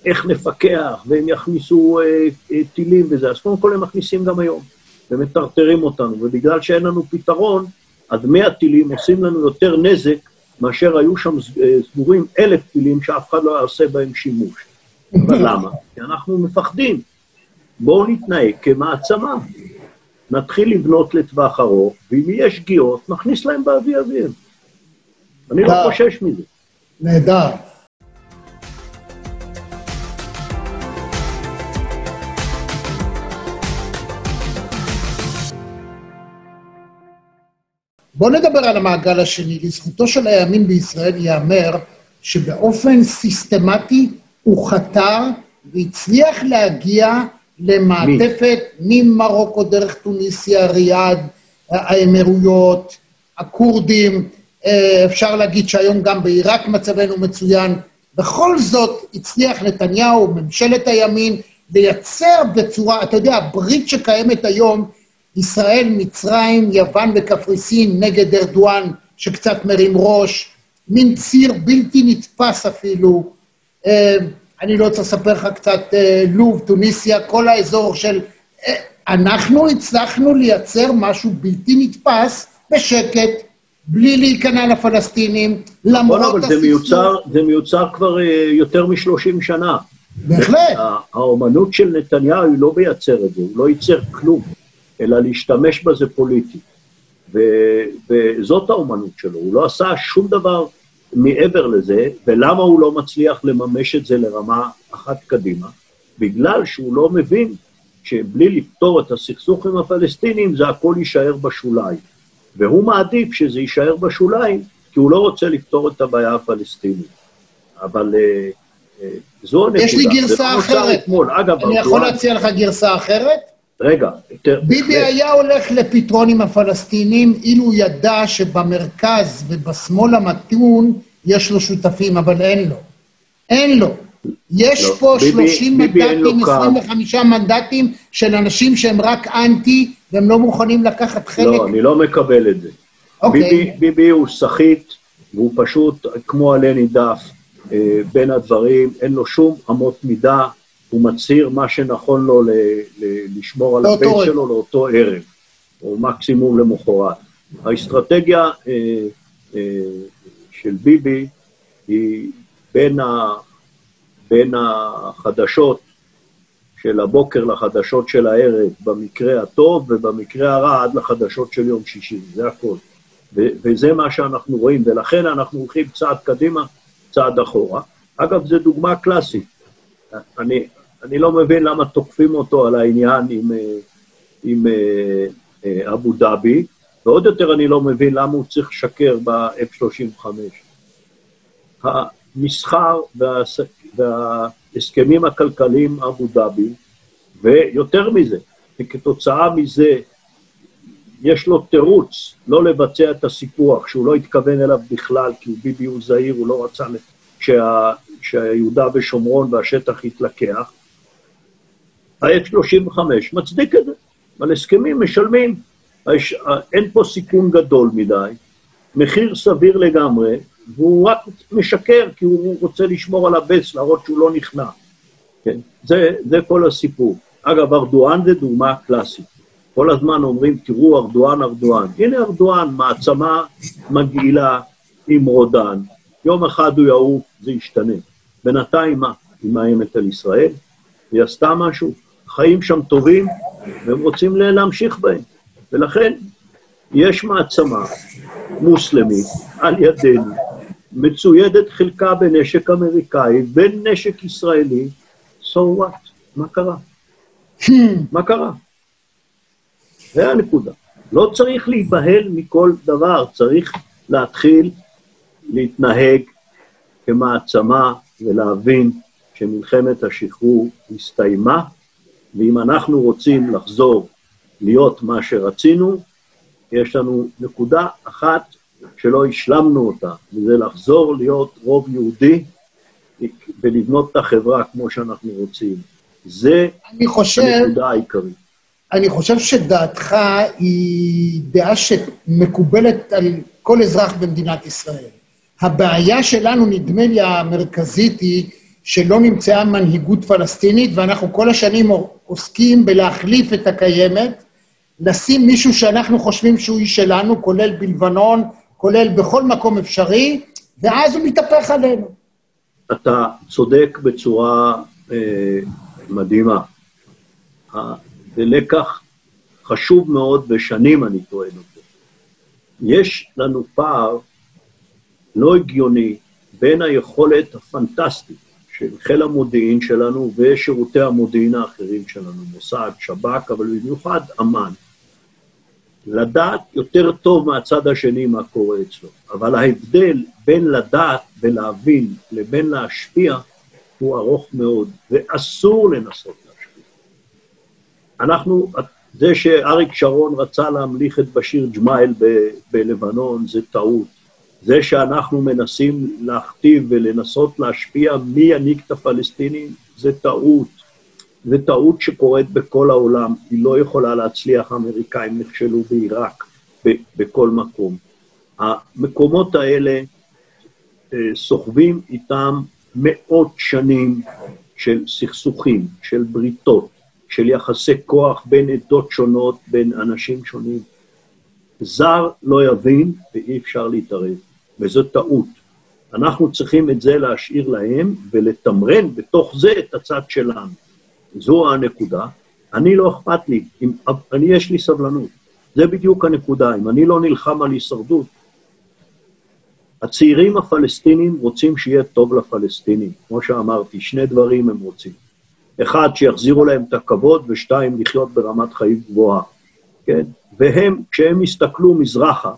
איך נפקח, והם יכניסו אה, אה, טילים וזה, אז קודם כל הם מכניסים גם היום. ומטרטרים אותנו, ובגלל שאין לנו פתרון, אז 100 טילים עושים לנו יותר נזק מאשר היו שם אה, סגורים אלף טילים שאף אחד לא יעשה בהם שימוש. אבל למה? כי אנחנו מפחדים. בואו נתנהג כמעצמה. נתחיל לבנות לטווח ארוך, ואם יש שגיאות, נכניס להם באוויר אוויר. אני לא חושש מזה. נהדר. בואו נדבר על המעגל השני. לזכותו של הימין בישראל ייאמר שבאופן סיסטמטי הוא חתר והצליח להגיע למעטפת ממרוקו דרך טוניסיה, ריאד, האמירויות, הכורדים, אה, אפשר להגיד שהיום גם בעיראק מצבנו מצוין. בכל זאת הצליח נתניהו, ממשלת הימין, לייצר בצורה, אתה יודע, הברית שקיימת היום ישראל, מצרים, יוון וקפריסין נגד ארדואן, שקצת מרים ראש, מין ציר בלתי נתפס אפילו. אה, אני לא צריך לספר לך קצת אה, לוב, טוניסיה, כל האזור של... אה, אנחנו הצלחנו לייצר משהו בלתי נתפס בשקט, בלי להיכנע לפלסטינים, למרות נכון, אבל זה מיוצר, זה מיוצר כבר יותר מ-30 שנה. בהחלט. האומנות של נתניהו היא לא זה, הוא לא ייצר כלום, אלא להשתמש בזה פוליטית. ו- וזאת האומנות שלו, הוא לא עשה שום דבר מעבר לזה, ולמה הוא לא מצליח לממש את זה לרמה אחת קדימה? בגלל שהוא לא מבין שבלי לפתור את הסכסוך עם הפלסטינים, זה הכל יישאר בשוליים. והוא מעדיף שזה יישאר בשוליים, כי הוא לא רוצה לפתור את הבעיה הפלסטינית. אבל אה, אה, זו הנקודה. יש לי גרסה אחרת. אתמול. אגב, אני יכול להציע לך גרסה אחרת? רגע, יותר... ביבי היה הולך לפתרון עם הפלסטינים אילו ידע שבמרכז ובשמאל המתון יש לו שותפים, אבל אין לו. אין לו. יש לא, פה ביבי, 30 ביבי מנדטים, 25 קו. מנדטים של אנשים שהם רק אנטי, והם לא מוכנים לקחת חלק. לא, אני לא מקבל את זה. אוקיי. ביבי, ביבי הוא סחיט, והוא פשוט כמו עלה נידף אה, בין הדברים, אין לו שום אמות מידה, הוא מצהיר מה שנכון לו ל, ל, לשמור על הבית שלו לאותו ערב, או מקסימום למחרת. האסטרטגיה אה, אה, של ביבי היא בין, ה, בין החדשות של הבוקר לחדשות של הערב, במקרה הטוב ובמקרה הרע עד לחדשות של יום שישי, זה הכל. ו- וזה מה שאנחנו רואים, ולכן אנחנו הולכים צעד קדימה, צעד אחורה. אגב, זו דוגמה קלאסית. אני, אני לא מבין למה תוקפים אותו על העניין עם, אה, עם אה, אה, אבו דאבי, ועוד יותר אני לא מבין למה הוא צריך לשקר ב-F-35. המסחר וה, וההסכמים הכלכליים אבו דאבי, ויותר מזה, וכתוצאה מזה יש לו תירוץ לא לבצע את הסיפוח, שהוא לא התכוון אליו בכלל, כי ביבי הוא זהיר, הוא לא רצה שה, שיהודה ושומרון והשטח יתלקח. ה-F-35 מצדיק את זה. על הסכמים משלמים, אין פה סיכון גדול מדי, מחיר סביר לגמרי, והוא רק משקר כי הוא רוצה לשמור על הבס, להראות שהוא לא נכנע. כן? זה, זה כל הסיפור. אגב, ארדואן זה דוגמה קלאסית. כל הזמן אומרים, תראו, ארדואן, ארדואן. הנה ארדואן, מעצמה מגעילה עם רודן. יום אחד הוא יעוף, זה ישתנה. בינתיים מה? היא מאיימת על ישראל? היא עשתה משהו? החיים שם טובים, והם רוצים להמשיך בהם. ולכן יש מעצמה מוסלמית על ידינו, מצוידת חלקה בנשק אמריקאי, בנשק ישראלי, so what? מה קרה? מה קרה? זה הנקודה. לא צריך להיבהל מכל דבר, צריך להתחיל להתנהג כמעצמה ולהבין שמלחמת השחרור הסתיימה, ואם אנחנו רוצים לחזור להיות מה שרצינו, יש לנו נקודה אחת שלא השלמנו אותה, וזה לחזור להיות רוב יהודי ולבנות את החברה כמו שאנחנו רוצים. זה חושב, הנקודה העיקרית. אני חושב שדעתך היא דעה שמקובלת על כל אזרח במדינת ישראל. הבעיה שלנו, נדמה לי, המרכזית היא שלא נמצאה מנהיגות פלסטינית, ואנחנו כל השנים עוסקים בלהחליף את הקיימת, לשים מישהו שאנחנו חושבים שהוא איש שלנו, כולל בלבנון, כולל בכל מקום אפשרי, ואז הוא מתהפך עלינו. אתה צודק בצורה אה, מדהימה. זה לקח חשוב מאוד, ושנים אני טוען אותו. יש לנו פער לא הגיוני בין היכולת הפנטסטית של חיל המודיעין שלנו ושירותי המודיעין האחרים שלנו, מוסד, שב"כ, אבל במיוחד אמ"ן, לדעת יותר טוב מהצד השני מה קורה אצלו. אבל ההבדל בין לדעת ולהבין לבין להשפיע הוא ארוך מאוד, ואסור לנסות להשפיע. אנחנו, זה שאריק שרון רצה להמליך את בשיר ג'מאל בלבנון, זה טעות. זה שאנחנו מנסים להכתיב ולנסות להשפיע מי ינהיג את הפלסטינים, זה טעות. זו טעות שקורית בכל העולם, היא לא יכולה להצליח, האמריקאים נכשלו בעיראק, בכל מקום. המקומות האלה אה, סוחבים איתם מאות שנים של סכסוכים, של בריתות, של יחסי כוח בין עדות שונות, בין אנשים שונים. זר לא יבין ואי אפשר להתערב, וזו טעות. אנחנו צריכים את זה להשאיר להם ולתמרן בתוך זה את הצד שלנו. זו הנקודה. אני לא אכפת לי, אם, אני יש לי סבלנות. זה בדיוק הנקודה. אם אני לא נלחם על הישרדות, הצעירים הפלסטינים רוצים שיהיה טוב לפלסטינים. כמו שאמרתי, שני דברים הם רוצים. אחד, שיחזירו להם את הכבוד, ושתיים, לחיות ברמת חיים גבוהה. כן? והם, כשהם יסתכלו מזרחה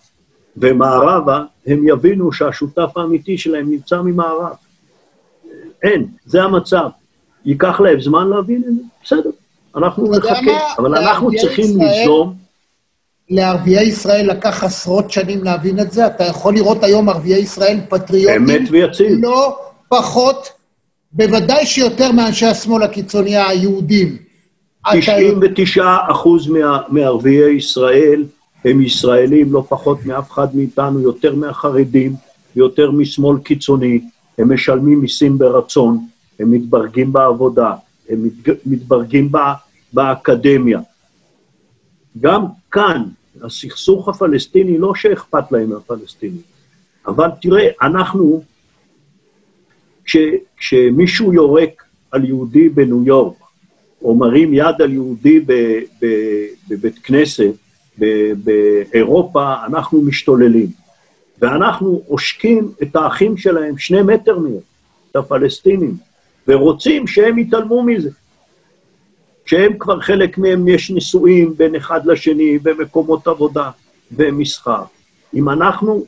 ומערבה, הם יבינו שהשותף האמיתי שלהם נמצא ממערב. אין, זה המצב. ייקח להם זמן להבין את זה, בסדר, אנחנו נחכה, אבל אנחנו צריכים ליזום... לערביי ישראל לקח עשרות שנים להבין את זה, אתה יכול לראות היום ערביי ישראל פטריוטים... אמת ויציב. לא פחות, בוודאי שיותר מאנשי השמאל הקיצוני היהודים. 99 אחוז מערביי ישראל הם ישראלים, לא פחות מאף אחד מאיתנו, יותר מהחרדים, יותר משמאל קיצוני, הם משלמים מיסים ברצון, הם מתברגים בעבודה, הם מתברגים באקדמיה. גם כאן, הסכסוך הפלסטיני, לא שאכפת להם מהפלסטינים, אבל תראה, אנחנו, כשמישהו יורק על יהודי בניו יורק, או מרים יד על יהודי בבית כנסת באירופה, אנחנו משתוללים. ואנחנו עושקים את האחים שלהם שני מטר מהם, את הפלסטינים, ורוצים שהם יתעלמו מזה. שהם כבר חלק מהם יש נישואים בין אחד לשני, במקומות עבודה, ומסחר. אם אנחנו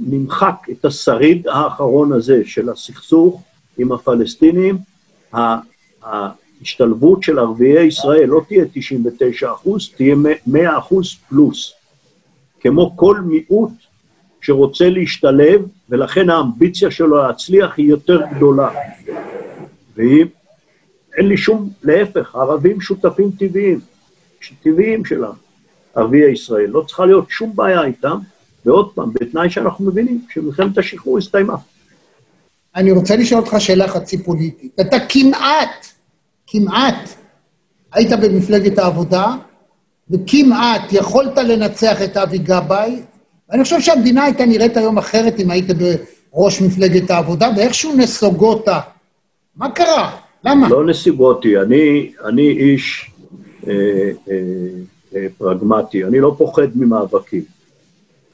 נמחק את השריד האחרון הזה של הסכסוך עם הפלסטינים, ההשתלבות של ערביי ישראל לא תהיה 99 אחוז, תהיה 100 אחוז פלוס. כמו כל מיעוט שרוצה להשתלב, ולכן האמביציה שלו להצליח היא יותר גדולה. ואם... אין לי שום, להפך, ערבים שותפים טבעיים, טבעיים של ערביי ישראל. לא צריכה להיות שום בעיה איתם, ועוד פעם, בתנאי שאנחנו מבינים שמלחמת השחרור הסתיימה. אני רוצה לשאול אותך שאלה חצי פוליטית. אתה כמעט, כמעט, היית במפלגת העבודה, וכמעט יכולת לנצח את אבי גבאי, ואני חושב שהמדינה הייתה נראית היום אחרת אם היית בראש מפלגת העבודה, ואיכשהו נסוגות. מה קרה? למה? לא נסיבותי, אני, אני איש אה, אה, אה, פרגמטי, אני לא פוחד ממאבקים.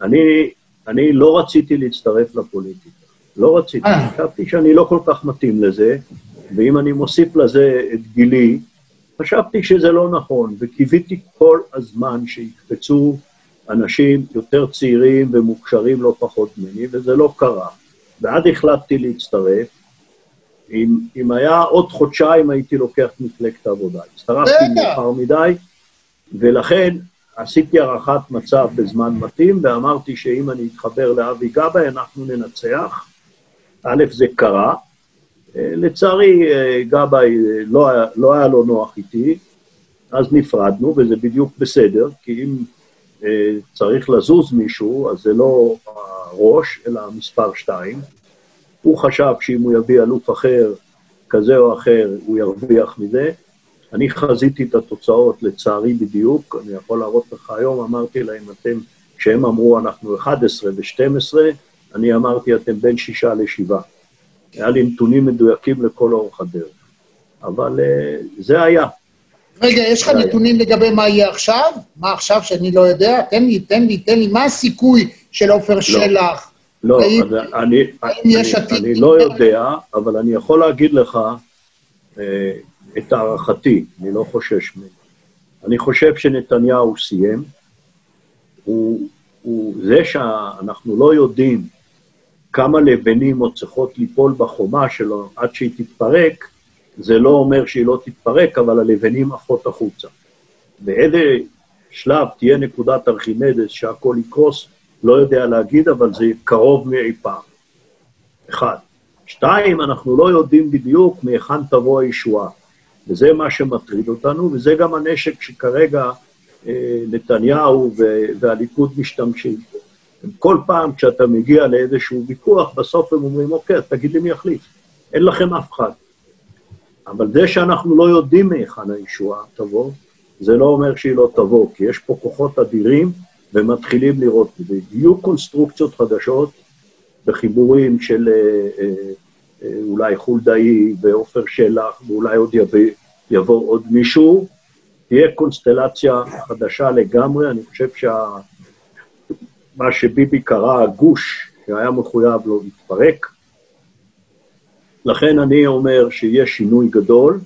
אני, אני לא רציתי להצטרף לפוליטיקה, לא רציתי, אה. חשבתי שאני לא כל כך מתאים לזה, ואם אני מוסיף לזה את גילי, חשבתי שזה לא נכון, וקיוויתי כל הזמן שיקפצו אנשים יותר צעירים ומוכשרים לא פחות ממני, וזה לא קרה. ואז החלטתי להצטרף, אם, אם היה עוד חודשיים הייתי לוקח מפלגת העבודה. הצטרפתי מאוחר מדי, ולכן עשיתי הערכת מצב בזמן מתאים, ואמרתי שאם אני אתחבר לאבי גבאי, אנחנו ננצח. א', זה קרה. אה, לצערי, אה, גבאי אה, לא, לא היה לו נוח איתי, אז נפרדנו, וזה בדיוק בסדר, כי אם צריך לזוז מישהו, אז זה לא הראש, אלא מספר שתיים. הוא חשב שאם הוא יביא אלוף אחר, כזה או אחר, הוא ירוויח מזה. אני חזיתי את התוצאות, לצערי בדיוק, אני יכול להראות לך היום, אמרתי להם, אתם, כשהם אמרו אנחנו 11 ו-12, אני אמרתי, אתם בין שישה לשבעה. היה לי נתונים מדויקים לכל אורך הדרך. אבל uh, זה היה. רגע, יש לך נתונים היה. לגבי מה יהיה עכשיו? מה עכשיו שאני לא יודע? תן לי, תן לי, תן לי, מה הסיכוי של עופר לא. שלח? לא, האם, אני, אני, אני, אני לא יודע, אבל אני יכול להגיד לך אה, את הערכתי, אני לא חושש ממנו. אני חושב שנתניהו סיים. הוא, הוא, זה שאנחנו לא יודעים כמה לבנים עוד צריכות ליפול בחומה שלו עד שהיא תתפרק, זה לא אומר שהיא לא תתפרק, אבל הלבנים עפות החוצה. באיזה שלב תהיה נקודת ארכימדס שהכל יקרוס, לא יודע להגיד, אבל זה קרוב מאי פעם. אחד. שתיים, אנחנו לא יודעים בדיוק מהיכן תבוא הישועה. וזה מה שמטריד אותנו, וזה גם הנשק שכרגע אה, נתניהו והליכוד משתמשים בו. כל פעם כשאתה מגיע לאיזשהו ויכוח, בסוף הם אומרים, אוקיי, תגיד לי מי יחליף. אין לכם אף אחד. אבל זה שאנחנו לא יודעים מהיכן הישועה תבוא, זה לא אומר שהיא לא תבוא, כי יש פה כוחות אדירים ומתחילים לראות. יהיו קונסטרוקציות חדשות בחיבורים של אה, אה, אה, אולי חולדאי ועופר שלח, ואולי עוד יבוא, יבוא עוד מישהו, תהיה קונסטלציה חדשה לגמרי, אני חושב שמה שה... שביבי קרא הגוש שהיה מחויב לו להתפרק, לכן אני אומר שיש שינוי גדול.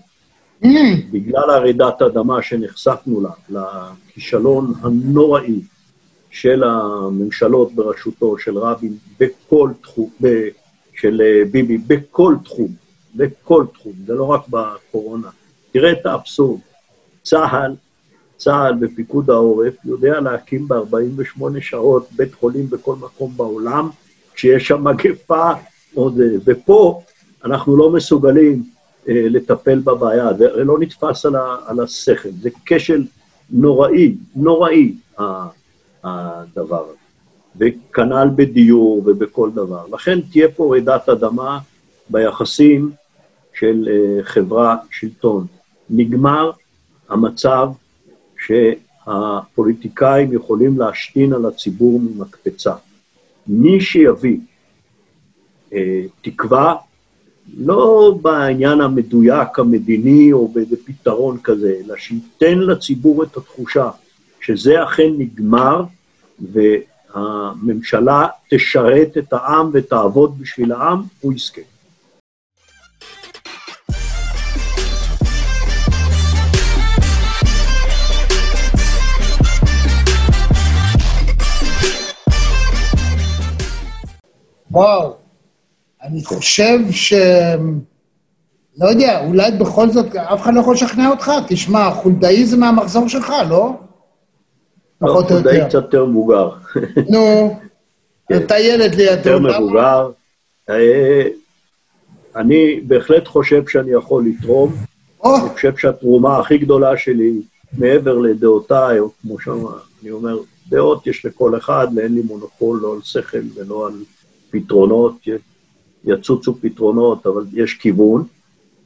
בגלל הרעידת האדמה שנחשפנו לה, לכישלון הנוראי של הממשלות בראשותו של רבין בכל תחום, ב, של אה, ביבי בכל תחום, בכל תחום, זה לא רק בקורונה. תראה את האבסורד, צה"ל, צה"ל ופיקוד העורף יודע להקים ב-48 שעות בית חולים בכל מקום בעולם, כשיש שם מגפה, עוד, אה, ופה אנחנו לא מסוגלים אה, לטפל בבעיה, זה לא נתפס על, ה, על השכל, זה כשל נוראי, נוראי הדבר הזה. וכנ"ל בדיור ובכל דבר. לכן תהיה פה רעידת אדמה ביחסים של אה, חברה-שלטון. נגמר המצב שהפוליטיקאים יכולים להשתין על הציבור ממקפצה. מי שיביא אה, תקווה לא בעניין המדויק המדיני או באיזה פתרון כזה, אלא שייתן לציבור את התחושה שזה אכן נגמר והממשלה תשרת את העם ותעבוד בשביל העם, הוא יזכה. וואו, אני חושב ש... לא יודע, אולי בכל זאת, אף אחד לא יכול לשכנע אותך. תשמע, חולדאי זה מהמחזור שלך, לא? פחות או יותר. חולדאי קצת יותר מבוגר. נו, כן. אתה ילד לידו. יותר מבוגר. אה, אני בהחלט חושב שאני יכול לתרום. אני חושב שהתרומה הכי גדולה שלי, מעבר לדעותיי, או כמו שאני אומר, דעות יש לכל אחד, ואין לי מונופול לא על שכל ולא על פתרונות. יצוצו פתרונות, אבל יש כיוון.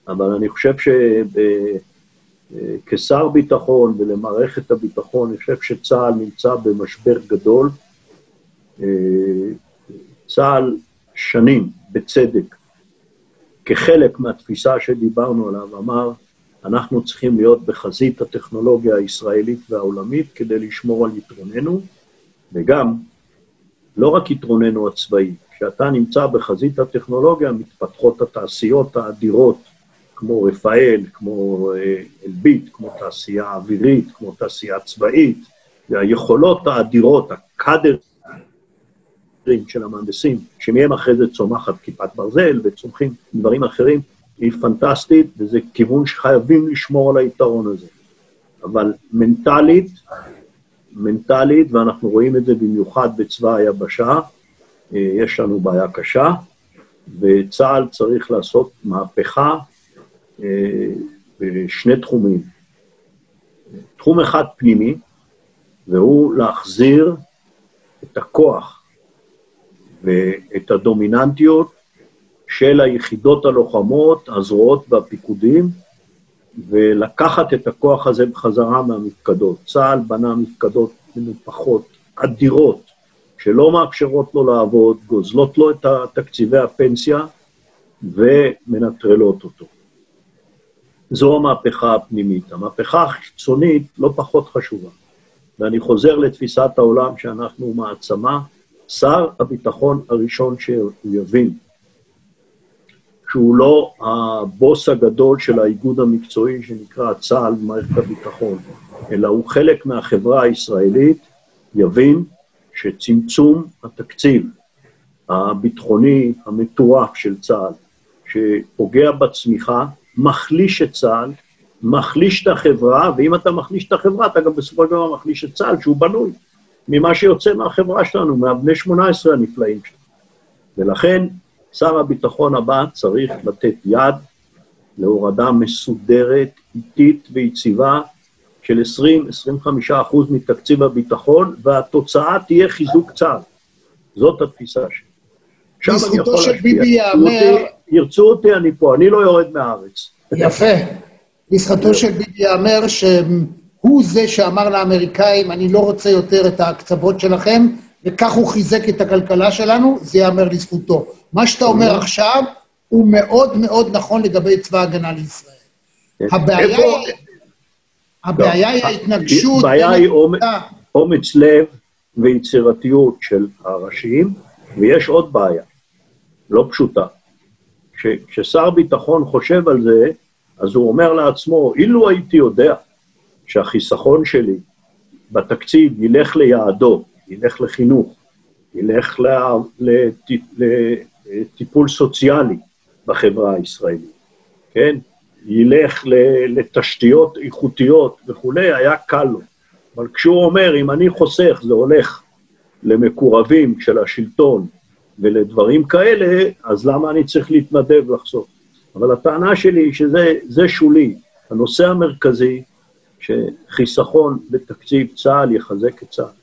אבל אני חושב שכשר ביטחון ולמערכת הביטחון, אני חושב שצה"ל נמצא במשבר גדול. צה"ל שנים, בצדק, כחלק מהתפיסה שדיברנו עליו, אמר, אנחנו צריכים להיות בחזית הטכנולוגיה הישראלית והעולמית כדי לשמור על יתרוננו, וגם, לא רק יתרוננו הצבאי, כשאתה נמצא בחזית הטכנולוגיה, מתפתחות התעשיות האדירות, כמו רפאל, כמו אה, אלביט, כמו תעשייה אווירית, כמו תעשייה צבאית, והיכולות האדירות, הקאדרים של המהנדסים, שמהם אחרי זה צומחת כיפת ברזל וצומחים דברים אחרים, היא פנטסטית, וזה כיוון שחייבים לשמור על היתרון הזה. אבל מנטלית, מנטלית, ואנחנו רואים את זה במיוחד בצבא היבשה, יש לנו בעיה קשה, וצה"ל צריך לעשות מהפכה אה, בשני תחומים. תחום אחד פנימי, והוא להחזיר את הכוח ואת הדומיננטיות של היחידות הלוחמות, הזרועות והפיקודים, ולקחת את הכוח הזה בחזרה מהמפקדות. צה"ל בנה מפקדות מנופחות, אדירות, שלא מאפשרות לו לעבוד, גוזלות לו את תקציבי הפנסיה ומנטרלות אותו. זו המהפכה הפנימית. המהפכה החיצונית לא פחות חשובה. ואני חוזר לתפיסת העולם שאנחנו מעצמה, שר הביטחון הראשון שהוא יבין שהוא לא הבוס הגדול של האיגוד המקצועי שנקרא צה"ל במערכת הביטחון, אלא הוא חלק מהחברה הישראלית, יבין שצמצום התקציב הביטחוני המטורף של צה"ל, שפוגע בצמיחה, מחליש את צה"ל, מחליש את החברה, ואם אתה מחליש את החברה, אתה גם בסופו של דבר מחליש את צה"ל, שהוא בנוי ממה שיוצא מהחברה שלנו, מהבני 18 הנפלאים שלנו. ולכן, שר הביטחון הבא צריך לתת יד להורדה מסודרת, איטית ויציבה של 20-25 אחוז מתקציב הביטחון, והתוצאה תהיה חיזוק צה"ל. זאת התפיסה שלי. לזכותו של ביבי ייאמר... ירצו אותי, אני פה, אני לא יורד מהארץ. יפה. לזכותו של ביבי ייאמר הוא זה שאמר לאמריקאים, אני לא רוצה יותר את ההקצוות שלכם, וכך הוא חיזק את הכלכלה שלנו, זה ייאמר לזכותו. מה שאתה אומר עכשיו הוא מאוד מאוד נכון לגבי צבא ההגנה לישראל. כן. הבעיה היא... הבעיה היא לא, ההתנגשות... הבעיה היא אומץ- לב ויצירתיות של הראשיים, ויש עוד בעיה, לא פשוטה. כש- כששר ביטחון חושב על זה, אז הוא אומר לעצמו, אילו הייתי יודע שהחיסכון שלי בתקציב ילך ליעדו, ילך לחינוך, ילך לטיפול סוציאלי בחברה הישראלית, כן? ילך לתשתיות איכותיות וכולי, היה קל לו. אבל כשהוא אומר, אם אני חוסך, זה הולך למקורבים של השלטון ולדברים כאלה, אז למה אני צריך להתנדב לחסוך? אבל הטענה שלי היא שזה זה שולי. הנושא המרכזי, שחיסכון בתקציב צה"ל יחזק את צה"ל.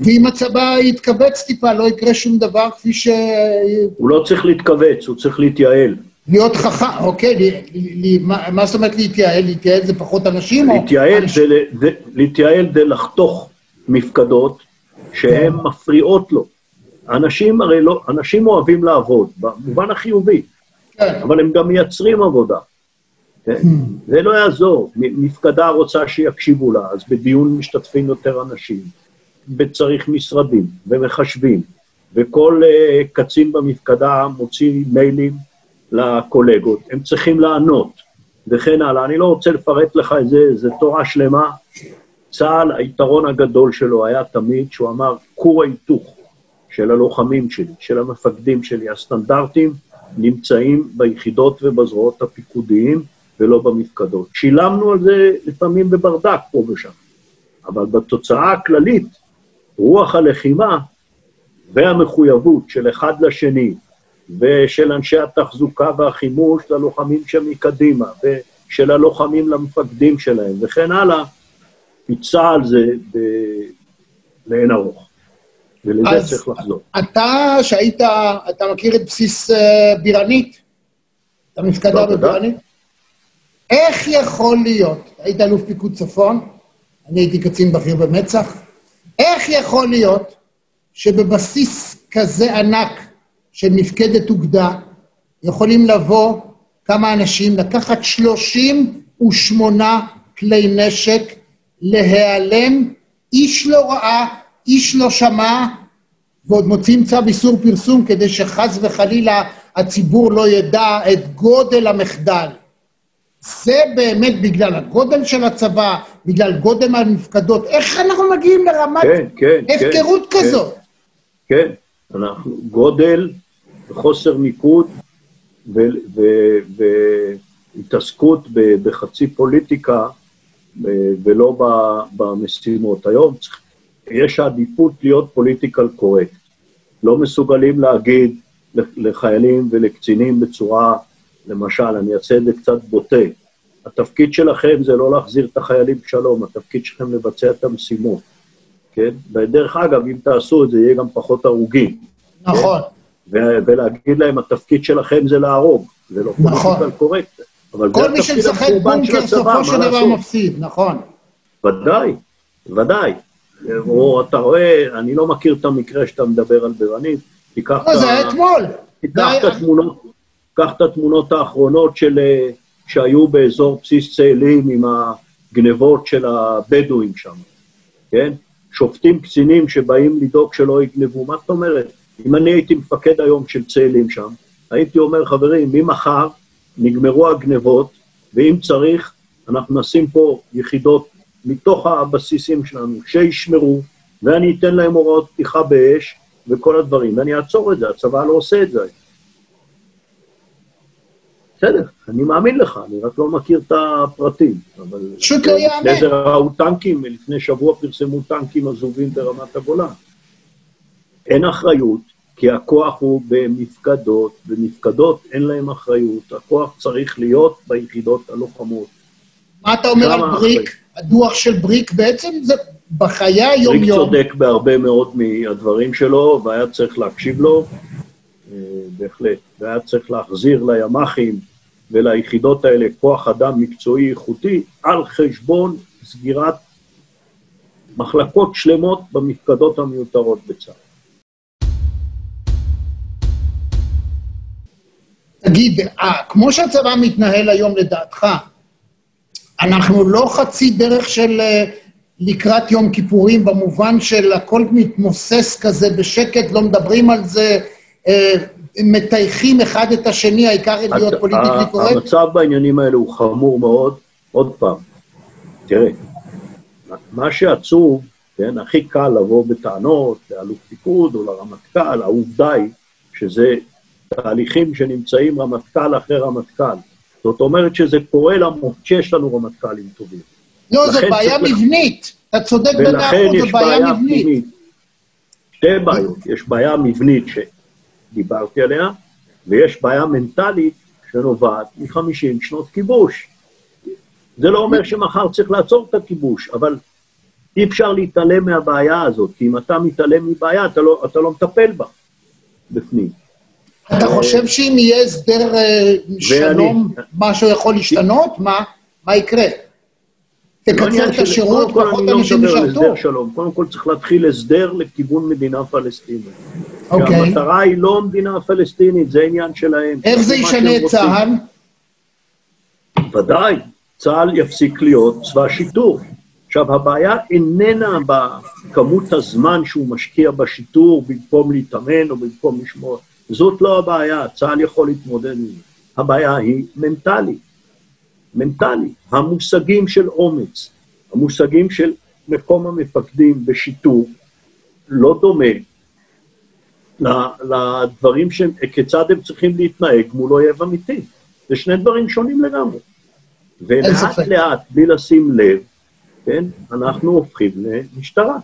ואם הצבא יתכווץ טיפה, לא יקרה שום דבר כפי ש... הוא לא צריך להתכווץ, הוא צריך להתייעל. להיות חכם, אוקיי, לי, לי, מה, מה זאת אומרת להתייעל? להתייעל זה פחות אנשים? או להתייעל אנשים? זה, ל- זה, להתייעל זה לחתוך מפקדות שהן מפריעות לו. אנשים הרי לא, אנשים אוהבים לעבוד, במובן החיובי, כן. אבל הם גם מייצרים עבודה. כן? זה לא יעזור. מפקדה רוצה שיקשיבו לה, אז בדיון משתתפים יותר אנשים, וצריך משרדים ומחשבים, וכל uh, קצין במפקדה מוציא מיילים לקולגות, הם צריכים לענות, וכן הלאה. אני לא רוצה לפרט לך את זה, זה תורה שלמה. צה"ל, היתרון הגדול שלו היה תמיד שהוא אמר, כור ההיתוך של הלוחמים שלי, של המפקדים שלי, הסטנדרטים נמצאים ביחידות ובזרועות הפיקודיים ולא במפקדות. שילמנו על זה לפעמים בברדק פה ושם, אבל בתוצאה הכללית, רוח הלחימה והמחויבות של אחד לשני ושל אנשי התחזוקה והחימוש ללוחמים שמקדימה, ושל הלוחמים למפקדים שלהם, וכן הלאה, פיצה על זה ב- לאין ארוך. ולזה צריך לחזור. אתה, שהיית, אתה מכיר את בסיס אה, בירנית? את המפקדה לא. בבירנית? איך יכול להיות, היית אלוף פיקוד צפון, אני הייתי קצין בכיר במצ"ח, איך יכול להיות שבבסיס כזה ענק של מפקדת אוגדה יכולים לבוא כמה אנשים, לקחת 38 כלי נשק, להיעלם, איש לא ראה, איש לא שמע, ועוד מוציאים צו איסור פרסום כדי שחס וחלילה הציבור לא ידע את גודל המחדל. זה באמת בגלל הגודל של הצבא, בגלל גודל המפקדות. איך אנחנו מגיעים לרמת כן, כן, כן. הפקרות כן, כזאת? כן, גודל וחוסר מיקוד והתעסקות בחצי פוליטיקה ולא במשימות. היום יש עדיפות להיות פוליטיקל קורקט. לא מסוגלים להגיד לחיילים ולקצינים בצורה, למשל, אני אעשה את זה קצת בוטה, התפקיד שלכם זה לא להחזיר את החיילים בשלום, התפקיד שלכם לבצע את המשימות, כן? ודרך אגב, אם תעשו את זה, יהיה גם פחות הרוגים. נכון. ו- ולהגיד להם, התפקיד שלכם זה להרוג, זה לא נכון. פוליטיקל קורקט. אבל זה כל מי שמשחק בונקר סופו של דבר? מפסיד, נכון. ודאי, ודאי. או אתה רואה, אני לא מכיר את המקרה שאתה מדבר על בירנית, תיקח לא, את זה ה- היה אתמול. זה תיקח את התמונות, קח את התמונות האחרונות של, אה, שהיו באזור בסיס צאלים עם הגנבות של הבדואים שם, כן? שופטים קצינים שבאים לדאוג שלא יגנבו, מה זאת אומרת? אם אני הייתי מפקד היום של צאלים שם, הייתי אומר, חברים, ממחר נגמרו הגנבות, ואם צריך, אנחנו נשים פה יחידות מתוך הבסיסים שלנו שישמרו, ואני אתן להם הוראות פתיחה באש וכל הדברים, ואני אעצור את זה, הצבא לא עושה את זה. בסדר, אני מאמין לך, אני רק לא מכיר את הפרטים. אבל... פשוט לא יאמן. לפני זה ראו טנקים, לפני שבוע פרסמו טנקים עזובים ברמת הגולן. אין אחריות, כי הכוח הוא במפקדות, ומפקדות אין להם אחריות, הכוח צריך להיות ביחידות הלוחמות. מה אתה אומר על בריק? הדוח של בריק בעצם זה בחיי היום-יום. צודק בהרבה מאוד מהדברים שלו, והיה צריך להקשיב לו, אה, בהחלט. והיה צריך להחזיר לימ"חים וליחידות האלה כוח אדם מקצועי איכותי, על חשבון סגירת מחלקות שלמות במפקדות המיותרות בצה"ל. תגיד, אה, כמו שהצבא מתנהל היום לדעתך, אנחנו לא חצי דרך של אה, לקראת יום כיפורים, במובן של הכל מתמוסס כזה בשקט, לא מדברים על זה, אה, מטייחים אחד את השני, העיקר להיות פוליטיקלי קורקט? המצב בעניינים האלה הוא חמור מאוד. עוד פעם, תראה, מה שעצוב, כן, הכי קל לבוא בטענות לאלוף פיקוד או לרמטכ"ל, העובדה היא שזה תהליכים שנמצאים רמטכ"ל אחרי רמטכ"ל. זאת אומרת שזה קורה למרות שיש לנו רמטכ"לים טובים. לא, זו בעיה מבנית. אתה צודק במאה אחוז, זו בעיה מבנית. שתי בעיות. יש בעיה מבנית שדיברתי עליה, ויש בעיה מנטלית שנובעת מ-50 שנות כיבוש. זה לא אומר שמחר צריך לעצור את הכיבוש, אבל אי אפשר להתעלם מהבעיה הזאת, כי אם אתה מתעלם מבעיה, אתה לא, אתה לא מטפל בה בפנים. אתה חושב שאם יהיה הסדר אה, שלום, משהו יכול להשתנות? מה, מה יקרה? תקצר את השירות, פחות לא אנשים ישרתו. קודם כל צריך להתחיל הסדר לכיוון מדינה פלסטינית. אוקיי. המטרה היא לא מדינה פלסטינית, זה עניין שלהם. איך זה ישנה את צה"ל? ודאי, צה"ל יפסיק להיות צבא שיטור. עכשיו, הבעיה איננה בכמות הזמן שהוא משקיע בשיטור במקום להתאמן או במקום לשמור. זאת לא הבעיה, צה"ל יכול להתמודד עם זה. הבעיה היא מנטלית. מנטלית. המושגים של אומץ, המושגים של מקום המפקדים בשיטור, לא דומה לדברים שהם, כיצד הם צריכים להתנהג מול אויב אמיתי. זה שני דברים שונים לגמרי. ולאט לאט, בלי לשים לב, כן, אנחנו הופכים למשטרה.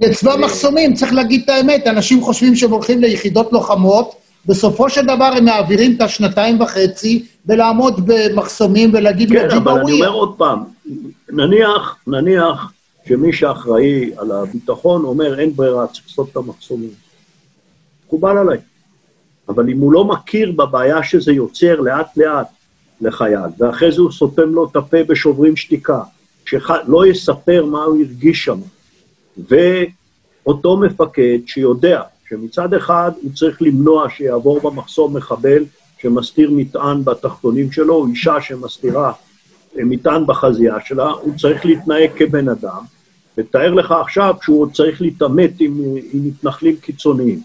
לצבא מחסומים, צריך להגיד את האמת, אנשים חושבים שהם הולכים ליחידות לוחמות, בסופו של דבר הם מעבירים את השנתיים וחצי בלעמוד במחסומים ולהגיד כן, לו, כן, אבל אני אומר עוד פעם, נניח, נניח שמי שאחראי על הביטחון אומר אין ברירה, צריך לעשות את המחסומים. מקובל עליי. אבל אם הוא לא מכיר בבעיה שזה יוצר לאט-לאט לחייל, ואחרי זה הוא סותם לו את הפה בשוברים שתיקה, שלא יספר מה הוא הרגיש שם, ואותו מפקד שיודע שמצד אחד הוא צריך למנוע שיעבור במחסום מחבל שמסתיר מטען בתחתונים שלו, או אישה שמסתירה אה, מטען בחזייה שלה, הוא צריך להתנהג כבן אדם, ותאר לך עכשיו שהוא עוד צריך להתעמת עם, עם מתנחלים קיצוניים.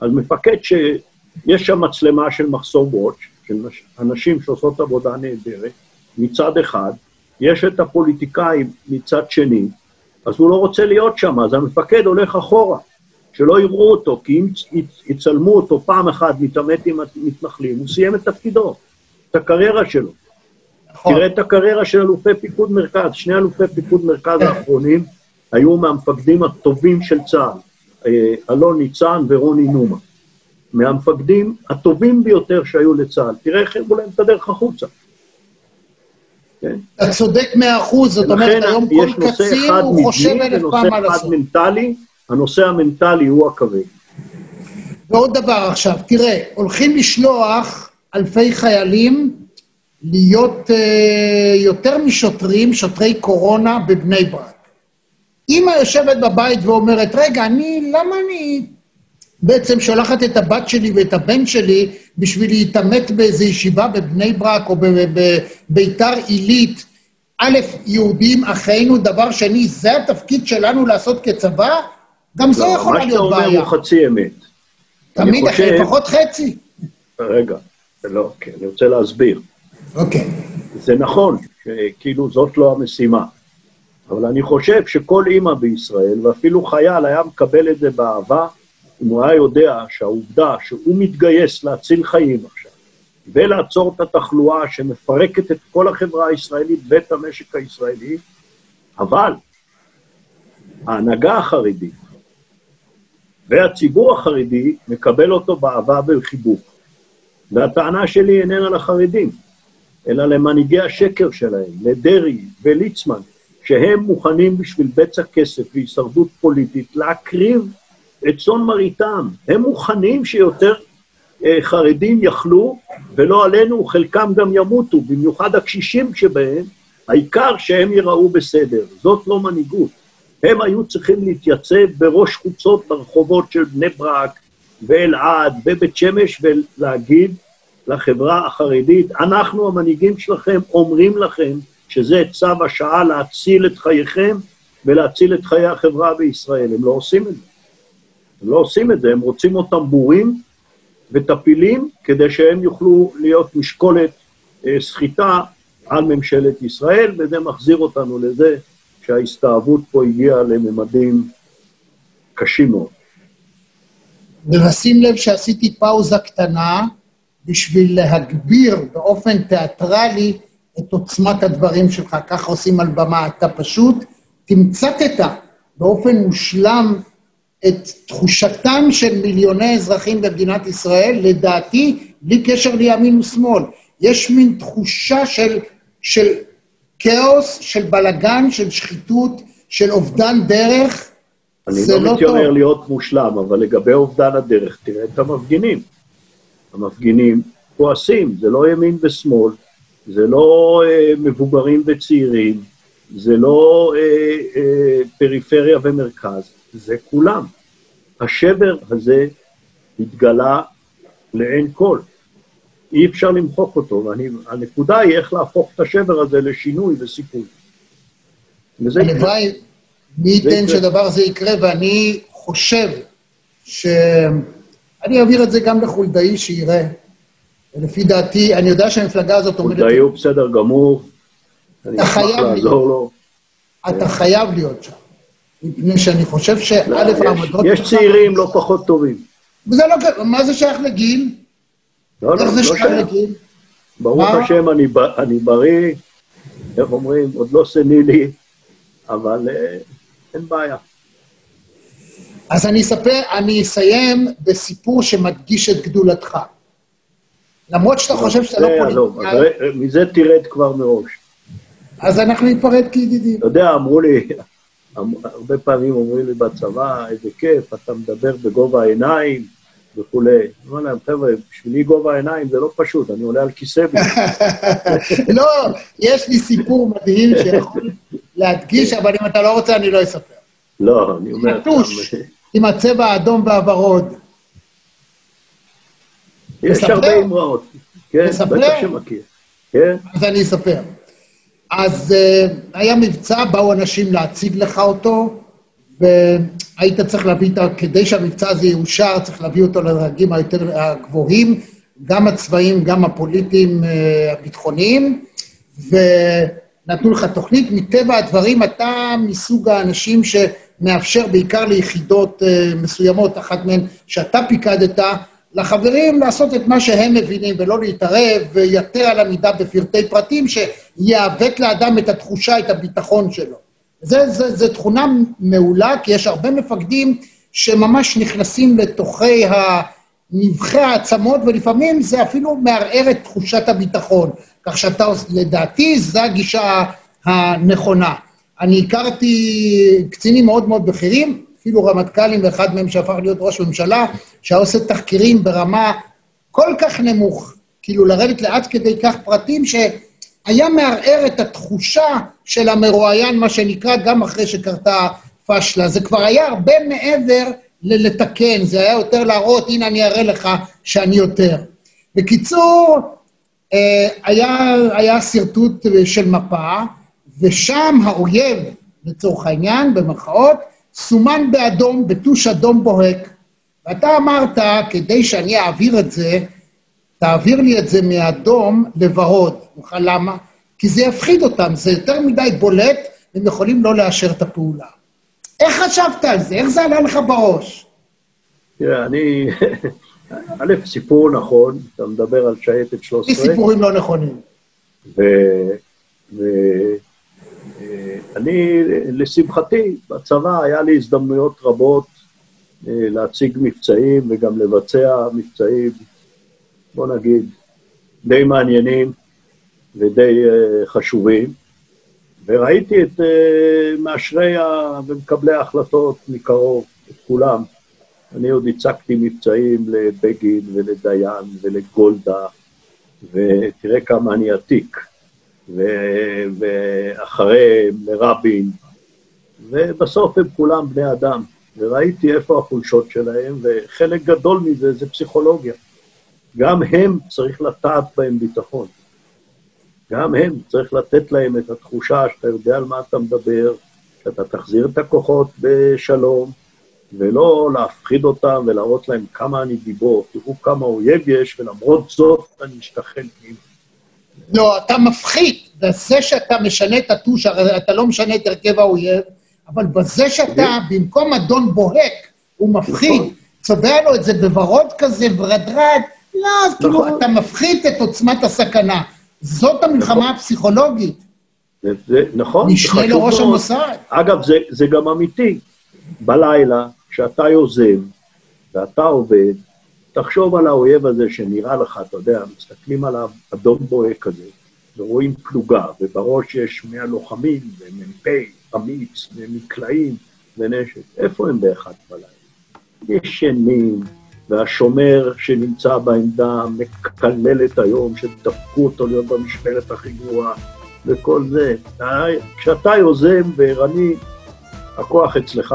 אז מפקד שיש שם מצלמה של מחסום וואץ', של אנשים שעושות עבודה נהדרת, מצד אחד, יש את הפוליטיקאים מצד שני, אז הוא לא רוצה להיות שם, אז המפקד הולך אחורה. שלא יראו אותו, כי אם יצלמו אותו פעם אחת מתעמת עם המתנחלים, הוא סיים את תפקידו, את הקריירה שלו. נכון. תראה את הקריירה של אלופי פיקוד מרכז, שני אלופי פיקוד מרכז. האחרונים היו מהמפקדים הטובים של צה"ל, אה, אלון ניצן ורוני נומה. מהמפקדים הטובים ביותר שהיו לצה"ל. תראה איך הראו להם את הדרך החוצה. כן? אתה צודק מאה אחוז, זאת אומרת, היום כל קצין הוא חושב אלף פעם על הסוף. ונושא אחד מנטלי, הנושא המנטלי הוא הכבד. ועוד דבר עכשיו, תראה, הולכים לשלוח אלפי חיילים להיות uh, יותר משוטרים, שוטרי קורונה בבני ברק. אמא יושבת בבית ואומרת, רגע, אני, למה אני בעצם שולחת את הבת שלי ואת הבן שלי בשביל להתעמת באיזו ישיבה בבני ברק או בביתר עילית? א', יהודים אחינו, דבר שני, זה התפקיד שלנו לעשות כצבא? גם זה לא, יכול להיות בעיה. מה שאתה אומר הוא חצי אמת. תמיד, חושב... לפחות חצי. רגע, לא, כן, אני רוצה להסביר. אוקיי. זה נכון, שכאילו זאת לא המשימה. אבל אני חושב שכל אימא בישראל, ואפילו חייל, היה מקבל את זה באהבה, אם הוא היה יודע שהעובדה שהוא מתגייס להציל חיים עכשיו, ולעצור את התחלואה שמפרקת את כל החברה הישראלית ואת המשק הישראלי, אבל ההנהגה החרדית והציבור החרדי מקבל אותו באהבה ובחיבוק. והטענה שלי איננה לחרדים, אלא למנהיגי השקר שלהם, לדרעי וליצמן, שהם מוכנים בשביל בצע כסף והישרדות פוליטית להקריב את צאן מרעיתם. הם מוכנים שיותר אה, חרדים יכלו, ולא עלינו, חלקם גם ימותו, במיוחד הקשישים שבהם, העיקר שהם ייראו בסדר. זאת לא מנהיגות. הם היו צריכים להתייצב בראש חוצות ברחובות של בני ברק ואלעד ובית שמש ולהגיד לחברה החרדית, אנחנו המנהיגים שלכם אומרים לכם שזה צו השעה להציל את חייכם ולהציל את חיי החברה בישראל. הם לא עושים את זה. הם לא עושים את זה, הם רוצים אותם בורים וטפילים כדי שהם יוכלו להיות משקולת אה, סחיטה על ממשלת ישראל, וזה מחזיר אותנו לזה שההסתאבות פה הגיעה לממדים קשים מאוד. ולשים לב שעשיתי פאוזה קטנה בשביל להגביר באופן תיאטרלי את עוצמת הדברים שלך. ככה עושים על במה. אתה פשוט תמצתת באופן מושלם את תחושתם של מיליוני אזרחים במדינת ישראל, לדעתי, בלי קשר לימין ושמאל. יש מין תחושה של, של כאוס, של בלגן, של שחיתות, של אובדן דרך. אני לא, לא מתיימר טוב. להיות מושלם, אבל לגבי אובדן הדרך, תראה את המפגינים. המפגינים כועסים, זה לא ימין ושמאל, זה לא אה, מבוגרים וצעירים, זה לא אה, אה, פריפריה ומרכז, זה כולם. השבר הזה התגלה לעין כל. אי אפשר למחוק אותו, והנקודה היא איך להפוך את השבר הזה לשינוי וסיכוי. הלוואי, מי ייתן שדבר זה יקרה, ואני חושב ש... אני אעביר את זה גם לחולדאי שיראה. ולפי דעתי, אני יודע שהמפלגה הזאת עומדת... חולדאי הוא בסדר גמור, אני אשמח לעזור לו. אתה חייב להיות שם. מפני שאני חושב שא' לא, העמדות... יש צעירים לא פחות טובים. וזה לא... מה זה שייך לגיל? לא, לא, לא שייך. ברוך השם, אני בריא, איך אומרים, עוד לא סנילי, אבל אה, אין בעיה. אז אני אספר, אני אסיים בסיפור שמדגיש את גדולתך. למרות שאתה חושב שאתה לא פוליטיקאי... מזה תרד כבר מראש. אז אנחנו ניפרד כידידים. אתה יודע, אמרו לי, הרבה פעמים אומרים לי בצבא, איזה כיף, אתה מדבר בגובה העיניים וכולי. אני אומר להם, חבר'ה, בשבילי גובה העיניים זה לא פשוט, אני עולה על כיסא. לא, יש לי סיפור מדהים שיכול להדגיש, אבל אם אתה לא רוצה, אני לא אספר. לא, אני אומר... נטוש, עם הצבע האדום והוורוד. יש הרבה אמרות. כן, בטח שמכיר. כן. אז אני אספר. אז uh, היה מבצע, באו אנשים להציג לך אותו, והיית צריך להביא, אותו, כדי שהמבצע הזה יאושר, צריך להביא אותו לדרגים היותר הגבוהים, גם הצבאיים, גם הפוליטיים, uh, הביטחוניים, ונתנו לך תוכנית. מטבע הדברים, אתה מסוג האנשים שמאפשר בעיקר ליחידות uh, מסוימות, אחת מהן שאתה פיקדת, לחברים לעשות את מה שהם מבינים ולא להתערב ויתר על המידה בפרטי פרטים שיעוות לאדם את התחושה, את הביטחון שלו. זו תכונה מעולה, כי יש הרבה מפקדים שממש נכנסים לתוכי נבחי העצמות, ולפעמים זה אפילו מערער את תחושת הביטחון. כך שאתה, לדעתי, זו הגישה הנכונה. אני הכרתי קצינים מאוד מאוד בכירים, אפילו רמטכ"לים, ואחד מהם שהפך להיות ראש ממשלה, שהיה עושה תחקירים ברמה כל כך נמוך, כאילו לרדת לעד כדי כך פרטים, שהיה מערער את התחושה של המרואיין, מה שנקרא, גם אחרי שקרתה פשלה. זה כבר היה הרבה מעבר ללתקן, זה היה יותר להראות, הנה אני אראה לך שאני יותר. בקיצור, אה, היה, היה שרטוט של מפה, ושם האויב, לצורך העניין, במרכאות, סומן באדום, בטוש אדום בוהק. ואתה אמרת, כדי שאני אעביר את זה, תעביר לי את זה מאדום לוורוד. למה? כי זה יפחיד אותם, זה יותר מדי בולט, הם יכולים לא לאשר את הפעולה. איך חשבת על זה? איך זה עלה לך בראש? תראה, אני... א', סיפור נכון, אתה מדבר על שייטת 13. יש סיפורים לא נכונים. ו... ו... אני, לשמחתי, בצבא היה לי הזדמנויות רבות אה, להציג מבצעים וגם לבצע מבצעים, בוא נגיד, די מעניינים ודי אה, חשובים, וראיתי את אה, מאשרי ומקבלי ההחלטות מקרוב, את כולם. אני עוד הצגתי מבצעים לבגין ולדיין ולגולדה, ותראה כמה אני עתיק. ו- ואחריהם לרבין, ובסוף הם כולם בני אדם. וראיתי איפה החולשות שלהם, וחלק גדול מזה זה פסיכולוגיה. גם הם, צריך לטעת בהם ביטחון. גם הם, צריך לתת להם את התחושה שאתה יודע על מה אתה מדבר, שאתה תחזיר את הכוחות בשלום, ולא להפחיד אותם ולהראות להם כמה אני גיבור. תראו כמה אויב יש, ולמרות זאת אני אשתחל פנימה. לא, אתה מפחית. בזה שאתה משנה את הטוש, הרי אתה לא משנה את הרכב האויב, אבל בזה שאתה, במקום אדון בוהק, הוא מפחיד, נכון. צובע לו את זה בוורוד כזה, ורדרד, לא, אז כאילו. אתה מפחית את עוצמת הסכנה. זאת המלחמה נכון. הפסיכולוגית. נכון. משנה לראש המוסד. אגב, זה, זה גם אמיתי. בלילה, כשאתה יוזם ואתה עובד, תחשוב על האויב הזה שנראה לך, אתה יודע, מסתכלים עליו אדום בוהק כזה, ורואים פלוגה, ובראש יש מאה לוחמים, ומ"פ, אמיץ, ומקלעים, ונשק. איפה הם באחד בלילה? ישנים, והשומר שנמצא בעמדה מקלל את היום, שדפקו אותו להיות במשמרת הכי גרועה, וכל זה. כשאתה יוזם וערני, הכוח אצלך.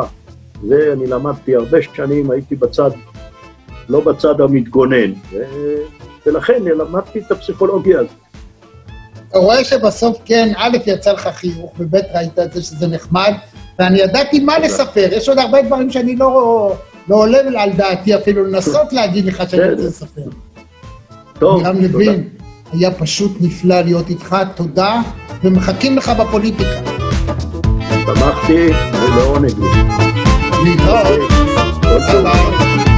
זה אני למדתי הרבה שנים, הייתי בצד, לא בצד המתגונן, ו... ולכן למדתי את הפסיכולוגיה הזאת. אתה רואה שבסוף כן, א', יצא לך חיוך, וב', ראית את זה שזה נחמד, ואני ידעתי מה לספר. יש עוד הרבה דברים שאני לא, לא עולה על דעתי אפילו לנסות להגיד לך שאני רוצה לספר. טוב, תודה. לוין, היה פשוט נפלא להיות איתך, תודה, ומחכים לך בפוליטיקה. שמחתי ולעונג לי. להתראות. ביי ביי.